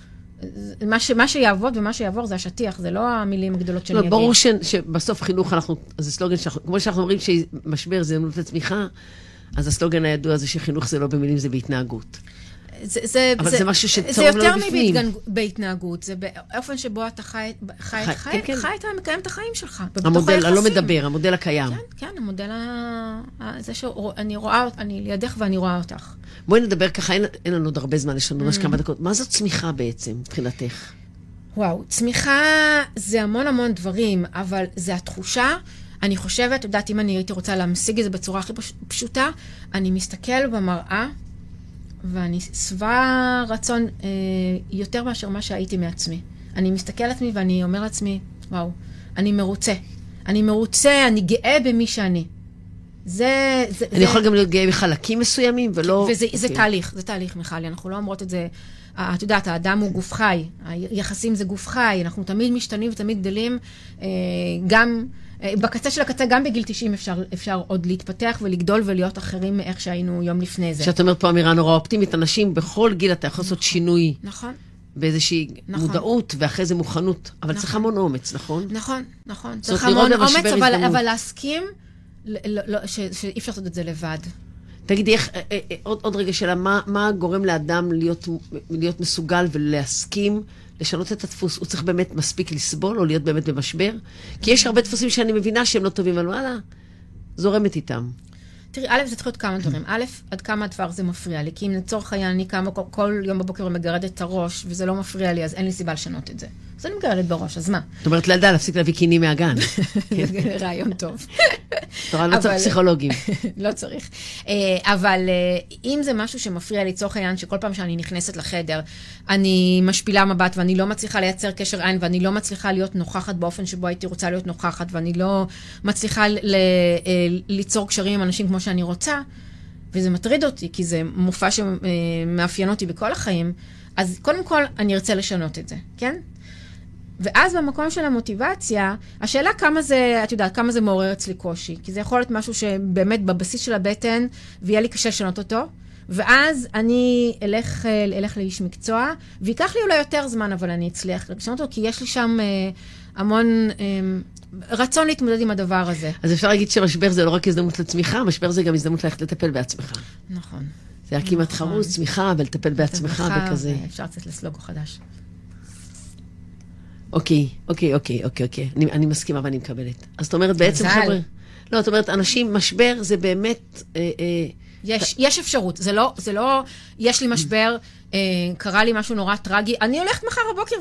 מה, ש, מה שיעבוד ומה שיעבור זה השטיח, זה לא המילים הגדולות שאני לא, אגיד. ברור ש, שבסוף חינוך אנחנו, זה סלוגן שאנחנו, כמו שאנחנו אומרים שמשבר זה הזדמנות לצמיחה, אז הסלוגן הידוע זה שחינוך זה לא במילים, זה בהתנהגות. זה, זה, אבל זה משהו שצרוב זה יותר לנו בפנים. מבהתנהגות, זה באופן שבו אתה חי, חי, חי- חי, כן, כן. חי אתה מקיים את החיים שלך. המודל הלא. מדבר, המודל הקיים. כן, כן, המודל ה... זה שאני רואה, אני לידך ואני רואה אותך. בואי נדבר ככה, אין, אין לנו עוד הרבה זמן, יש לנו Mm. ממש כמה דקות. מה זאת צמיחה בעצם, מבחינתך? וואו, צמיחה זה המון המון דברים, אבל זה התחושה. אני חושבת, את יודעת, אם אני הייתי רוצה להמשיג את זה בצורה הכי פש- פשוטה, אני מסתכל במראה ואני שבע רצון אה, יותר מאשר מה שהייתי מעצמי. אני מסתכל על עצמי ואני אומר לעצמי, וואו, אני מרוצה. אני מרוצה, אני גאה במי שאני. זה... זה אני זה... יכול גם להיות גאה בחלקים מסוימים, ולא... וזה זה אוקיי. תהליך, זה תהליך, מיכלי, אנחנו לא אומרות את זה. אה, את יודעת, האדם הוא גוף חי, היחסים זה גוף חי, אנחנו תמיד משתנים ותמיד גדלים, אה, גם, בקצה של הקצה, גם בגיל 90 אפשר, אפשר עוד להתפתח ולגדול ולהיות אחרים מאיך שהיינו יום לפני זה. כשאת אומרת פה אמירה נורא אופטימית, אנשים בכל גיל אתה יכול לעשות שינוי נכון, באיזושהי נכון. מודעות, ואחרי זה מוכנות, אבל צריך המון אומץ, נכון? נכון, נכון. צריך המון אומץ, אבל. אבל להסכים לא- ש- שאי אפשר לעשות את זה לבד. תגידי, איך, אה, אה, אה, עוד, עוד רגע שאלה, מה, מה גורם לאדם להיות, להיות מסוגל ולהסכים לשנות את הדפוס? הוא צריך באמת מספיק לסבול או להיות באמת במשבר? כי יש הרבה דפוסים שאני מבינה שהם לא טובים, אבל וואלה, זורמת איתם. תראי, א', זה צריך להיות כמה דברים. א', עד כמה הדבר הזה מפריע לי. כי אם לצורך העניין אני קמה כל, כל יום בבוקר ומגרדת את הראש, וזה לא מפריע לי, אז אין לי סיבה לשנות את זה. אז אני מגרדת בראש, אז מה? זאת אומרת, לילדה להפסיק להביא קינים מהגן. רעיון טוב. רואה, לא צריך פסיכולוגים. לא צריך. אה, אבל אה, אם זה משהו שמפריע לי, לצורך העניין, שכל פעם שאני נכנסת לחדר, אני משפילה מבט ואני לא מצליחה לייצר קשר עין ואני לא מצליחה להיות נוכחת באופן שבו הייתי רוצה להיות נוכחת ואני לא מצליחה אה, ליצור קשרים עם אנשים כמו שאני רוצה, וזה מטריד אותי, כי זה מופע שמאפיין אותי בכל החיים, אז קודם כל אני ארצה לשנות את זה, כן? ואז במקום של המוטיבציה, השאלה כמה זה, את יודעת, כמה זה מעורר אצלי קושי. כי זה יכול להיות משהו שבאמת בבסיס של הבטן, ויהיה לי קשה לשנות אותו. ואז אני אלך, אה, אלך לאיש מקצוע, וייקח לי אולי יותר זמן, אבל אני אצליח לשנות אותו, כי יש לי שם אה, המון אה, רצון להתמודד עם הדבר הזה. אז אפשר להגיד שמשבר זה לא רק הזדמנות לצמיחה, משבר זה גם הזדמנות ללכת לטפל בעצמך. נכון. זה היה כמעט נכון. חרוז, צמיחה, ולטפל בעצמך וכזה. אפשר לצאת לסלוגו חדש. אוקיי, אוקיי, אוקיי, אוקיי, אוקיי. אני, אני מסכימה ואני מקבלת. אז זאת אומרת, בעצם. חבר'ה... לא, זאת אומרת, אנשים, משבר זה באמת... אה, אה, יש, יש אפשרות, זה לא, זה לא, יש לי משבר, אה, קרה לי משהו נורא טרגי, אני הולכת מחר בבוקר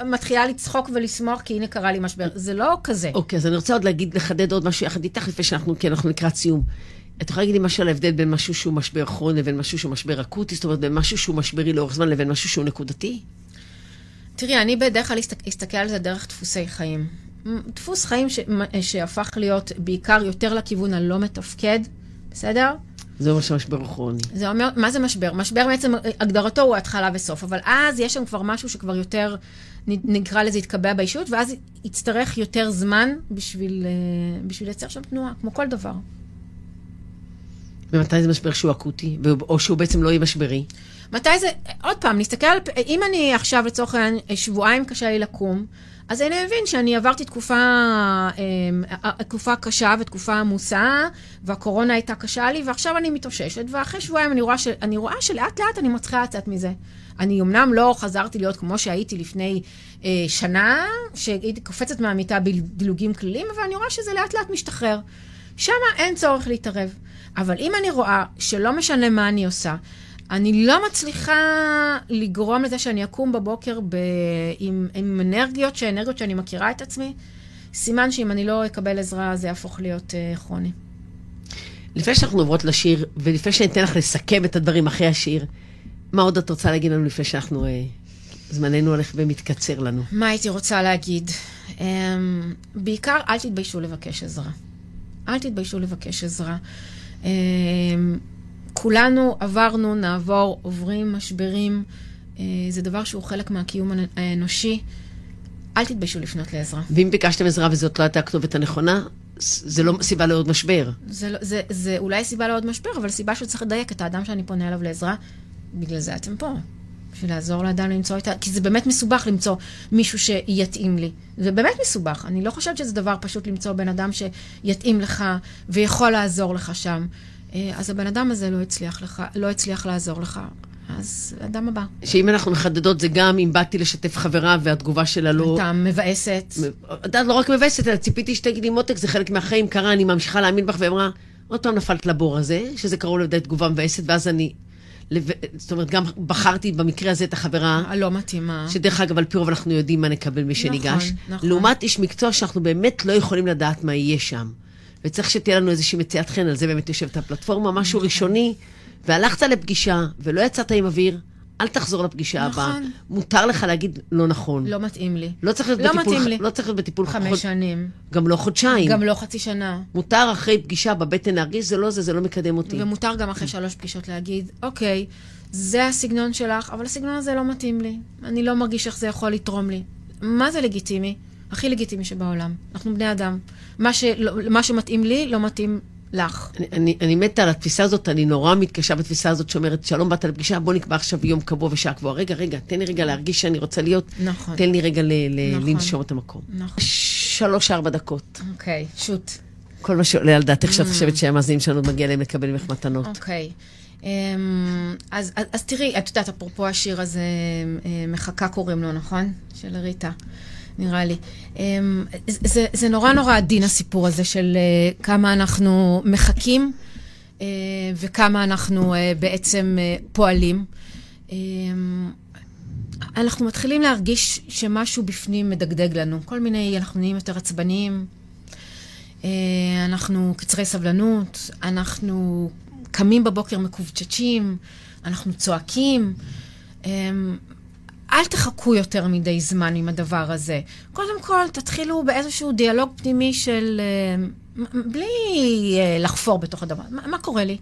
ומתחילה לצחוק ולשמוח כי הנה קרה לי משבר. זה לא כזה. אוקיי, אז אני רוצה עוד להגיד, לחדד עוד משהו יחד איתך, לפני שאנחנו, כי אנחנו לקראת סיום. את יכולה להגיד לי משהו על ההבדל בין משהו שהוא משבר כרוני לבין משהו שהוא משבר אקוטי? זאת אומרת, בין משהו שהוא משברי לאורך זמן לבין משהו שהוא נקודתי? תראי, אני בדרך כלל אסתכל, על זה דרך דפוסי חיים. דפוס חיים ש, שהפך להיות בעיקר יותר לכיוון הלא מתפקד, בסדר? זה שהמשבר הוא כרוני. זה אומר, מה זה משבר? משבר בעצם, הגדרתו הוא התחלה וסוף, אבל אז יש שם כבר משהו שכבר יותר, נקרא לזה, יתקבע באישיות, ואז יצטרך יותר זמן בשביל, אה, בשביל לייצר שם תנועה, כמו כל דבר. ומתי זה משבר שהוא אקוטי? או שהוא בעצם לא יהיה משברי? מתי זה, עוד פעם, נסתכל אם אני עכשיו לצורך העניין שבועיים קשה לי לקום, אז אני מבין שאני עברתי תקופה, אה, תקופה קשה ותקופה עמוסה, והקורונה הייתה קשה לי, ועכשיו אני מתאוששת, ואחרי שבועיים אני רואה, ש, אני רואה שלאט לאט אני מצליחה לצאת מזה. אני אמנם לא חזרתי להיות כמו שהייתי לפני אה, שנה, שהייתי קופצת מהמיטה בדילוגים כלליים, אבל אני רואה שזה לאט לאט משתחרר. שם אין צורך להתערב. אבל אם אני רואה שלא משנה מה אני עושה, אני לא מצליחה לגרום לזה שאני אקום בבוקר ב... עם, עם אנרגיות, שאנרגיות שאני מכירה את עצמי, סימן שאם אני לא אקבל עזרה, זה יהפוך להיות uh, כרוני. לפני שאנחנו עוברות לשיר, ולפני שאני אתן לך לסכם את הדברים אחרי השיר, מה עוד את רוצה להגיד לנו לפני שאנחנו... Uh, זמננו הולך ומתקצר לנו. מה הייתי רוצה להגיד? Um, בעיקר, אל תתביישו לבקש עזרה. אל תתביישו לבקש עזרה. Um, כולנו עברנו, נעבור, עוברים משברים. אה, זה דבר שהוא חלק מהקיום האנושי. אל תתביישו לפנות לעזרה. ואם ביקשתם עזרה וזאת לא הייתה הכתובת הנכונה, זה לא סיבה לעוד משבר. זה, לא, זה, זה אולי סיבה לעוד משבר, אבל סיבה שצריך לדייק את האדם שאני פונה אליו לעזרה. בגלל זה אתם פה. בשביל לעזור לאדם למצוא את ה... כי זה באמת מסובך למצוא מישהו שיתאים לי. זה באמת מסובך. אני לא חושבת שזה דבר פשוט למצוא בן אדם שיתאים לך ויכול לעזור לך שם. אה, אז הבן אדם הזה לא הצליח, לך, לא הצליח לעזור לך. אז אדם הבא. שאם אנחנו מחדדות, זה גם אם באתי לשתף חברה והתגובה שלה לא... הייתה מבאסת. את יודעת, לא רק מבאסת, אלא ציפיתי שתגידי מותק, זה חלק מהחיים, קרה, אני ממשיכה להאמין בך, ואמרה, עוד פעם נפלת לבור הזה, שזה קרוב לידי תגובה מבאסת, ואז אני... זאת אומרת, גם בחרתי במקרה הזה את החברה. הלא מתאימה. שדרך אגב, על פי רוב אנחנו יודעים מה נקבל מי שניגש. נכון, נכון. לעומת איש מקצוע שאנחנו באמת לא יכולים לדעת מה יהיה שם. וצריך שתהיה לנו איזושהי מציאת חן, על זה באמת יושבת הפלטפורמה, משהו. ראשוני, והלכת לפגישה, ולא יצאת עם אוויר, אל תחזור לפגישה נכון. הבאה. מותר לך להגיד לא נכון. לא מתאים לי. לא צריך להיות לא בטיפול... מתאים לי. לא צריך להיות בטיפול... חמש חוד... שנים. גם לא חודשיים. גם לא חצי שנה. מותר אחרי פגישה בבטן להרגיש, זה לא זה, זה לא מקדם אותי. ומותר גם אחרי שלוש פגישות להגיד, אוקיי, זה הסגנון שלך, אבל הסגנון הזה לא מתאים לי. אני לא מרגיש איך זה יכול לתרום לי. מה זה לגיטימי? הכי לגיטימי שבעולם. אנחנו בני אדם. מה, שלא, מה שמתאים לי, לא מתאים לך. אני, אני, אני מתה על התפיסה הזאת, אני נורא מתקשה בתפיסה הזאת שאומרת, שלום, באת לפגישה, בוא נקבע עכשיו יום קבוע ושעה קבועה. רגע, רגע, תן לי רגע להרגיש שאני רוצה להיות. נכון. תן לי רגע ל, ל, נכון. לנשום את המקום. נכון. שלוש-ארבע דקות. אוקיי, okay, שוט. כל מה שעולה על דעתך, שאת mm. חושבת שהמאזינים שלנו מגיע להם לקבל ממך מתנות. אוקיי. אמ, אז, אז, אז תראי, את יודעת, אפרופו השיר הזה, אה, מחכה קוראים לו, נכון? של ריטה. נראה לי. אמ, זה, זה נורא נורא עדין הסיפור הזה של אה, כמה אנחנו מחכים אה, וכמה אנחנו אה, בעצם פועלים. אמ, אנחנו מתחילים להרגיש שמשהו בפנים מדגדג לנו. כל מיני, אנחנו נהיים יותר עצבניים, אנחנו קצרי סבלנות, אנחנו קמים בבוקר מקובצ'צ'ים, אנחנו צועקים. אל תחכו יותר מדי זמן עם הדבר הזה. קודם כל, תתחילו באיזשהו דיאלוג פנימי של... אה, בלי אה, לחפור בתוך הדבר. מה, מה קורה לי?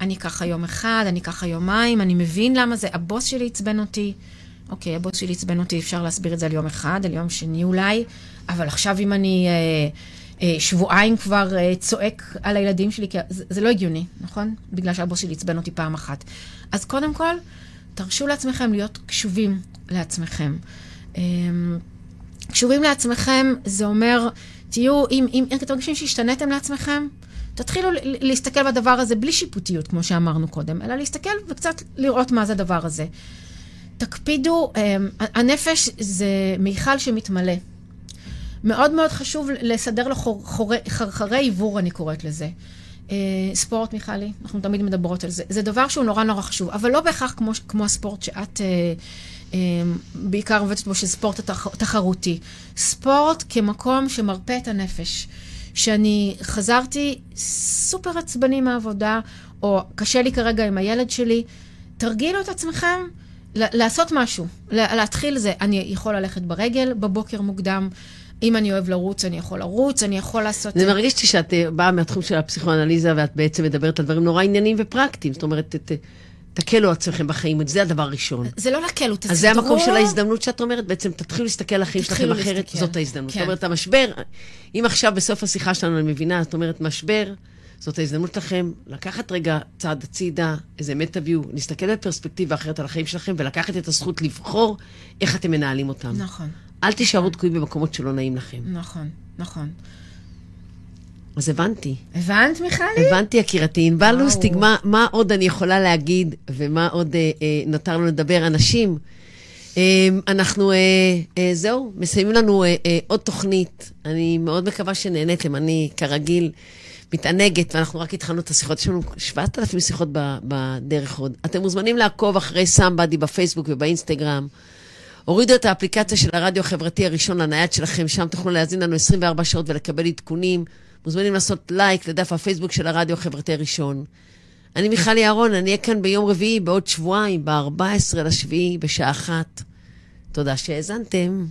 אני ככה יום אחד, אני ככה יומיים, אני מבין למה זה. הבוס שלי עצבן אותי. אוקיי, הבוס שלי עצבן אותי, אפשר להסביר את זה על יום אחד, על יום שני אולי, אבל עכשיו אם אני אה, אה, שבועיים כבר אה, צועק על הילדים שלי, כי זה, זה לא הגיוני, נכון? בגלל שהבוס שלי עצבן אותי פעם אחת. אז קודם כל, תרשו לעצמכם להיות קשובים לעצמכם. אמ, קשובים לעצמכם, זה אומר, תהיו, אם, אם אתם מרגישים שהשתנתם לעצמכם, תתחילו להסתכל בדבר הזה בלי שיפוטיות, כמו שאמרנו קודם, אלא להסתכל וקצת לראות מה זה הדבר הזה. תקפידו, אמ, הנפש זה מיכל שמתמלא. מאוד מאוד חשוב לסדר לו חרחרי עיוור, אני קוראת לזה. אה, ספורט, מיכלי, אנחנו תמיד מדברות על זה. זה דבר שהוא נורא נורא חשוב, אבל לא בהכרח כמו, כמו הספורט שאת אה, אה, בעיקר עובדת בו, שזה ספורט התח, תחרותי. ספורט כמקום שמרפא את הנפש. שאני חזרתי סופר עצבני מהעבודה, או קשה לי כרגע עם הילד שלי, תרגילו את עצמכם לעשות משהו, להתחיל זה. אני יכול ללכת ברגל בבוקר מוקדם. אם אני אוהב לרוץ, אני יכול לרוץ, אני יכול לעשות... זה מרגיש לי שאת אה, באה מהתחום של הפסיכואנליזה, ואת בעצם מדברת על דברים נורא ענייניים ופרקטיים. זאת אומרת, ת, תקלו עצמכם בחיים, זה הדבר הראשון. זה לא להקל, תסתדרו. אז זה המקום של ההזדמנות שאת אומרת, בעצם תתחילו להסתכל על החיים שלכם אחרת, זאת ההזדמנות. כן. זאת אומרת, המשבר, אם עכשיו בסוף השיחה שלנו אני מבינה, זאת אומרת, משבר, זאת ההזדמנות שלכם לקחת רגע צעד הצידה, איזה מטאביו, להסתכל בפרספקטיבה אחרת על החיים שלכם ולקחת את הזכות לבחור איך אתם מנהלים אותם. נכון, אל תישארו תקועים במקומות שלא נעים לכם. נכון, נכון. אז הבנתי. הבנת, מיכלי? הבנתי, יקירתי. ענבל. לוסטיג, מה, מה עוד אני יכולה להגיד ומה עוד אה, אה, נותר לנו לדבר? אנשים, אה, אנחנו, אה, אה, זהו, מסיימים לנו אה, אה, עוד תוכנית. אני מאוד מקווה שנהניתם. אני, כרגיל, מתענגת, ואנחנו רק התחלנו את השיחות. יש לנו 7,000 שיחות בדרך עוד. אתם מוזמנים לעקוב אחרי סאמבדי בפייסבוק ובאינסטגרם. הורידו את האפליקציה של הרדיו החברתי הראשון לנייד שלכם, שם תוכלו להאזין לנו 24 שעות ולקבל עדכונים. מוזמנים לעשות לייק לדף הפייסבוק של הרדיו החברתי הראשון. אני מיכלי אהרון, אני אהיה כאן ביום רביעי בעוד שבועיים, ב-14 לשביעי, בשעה אחת. תודה שהאזנתם.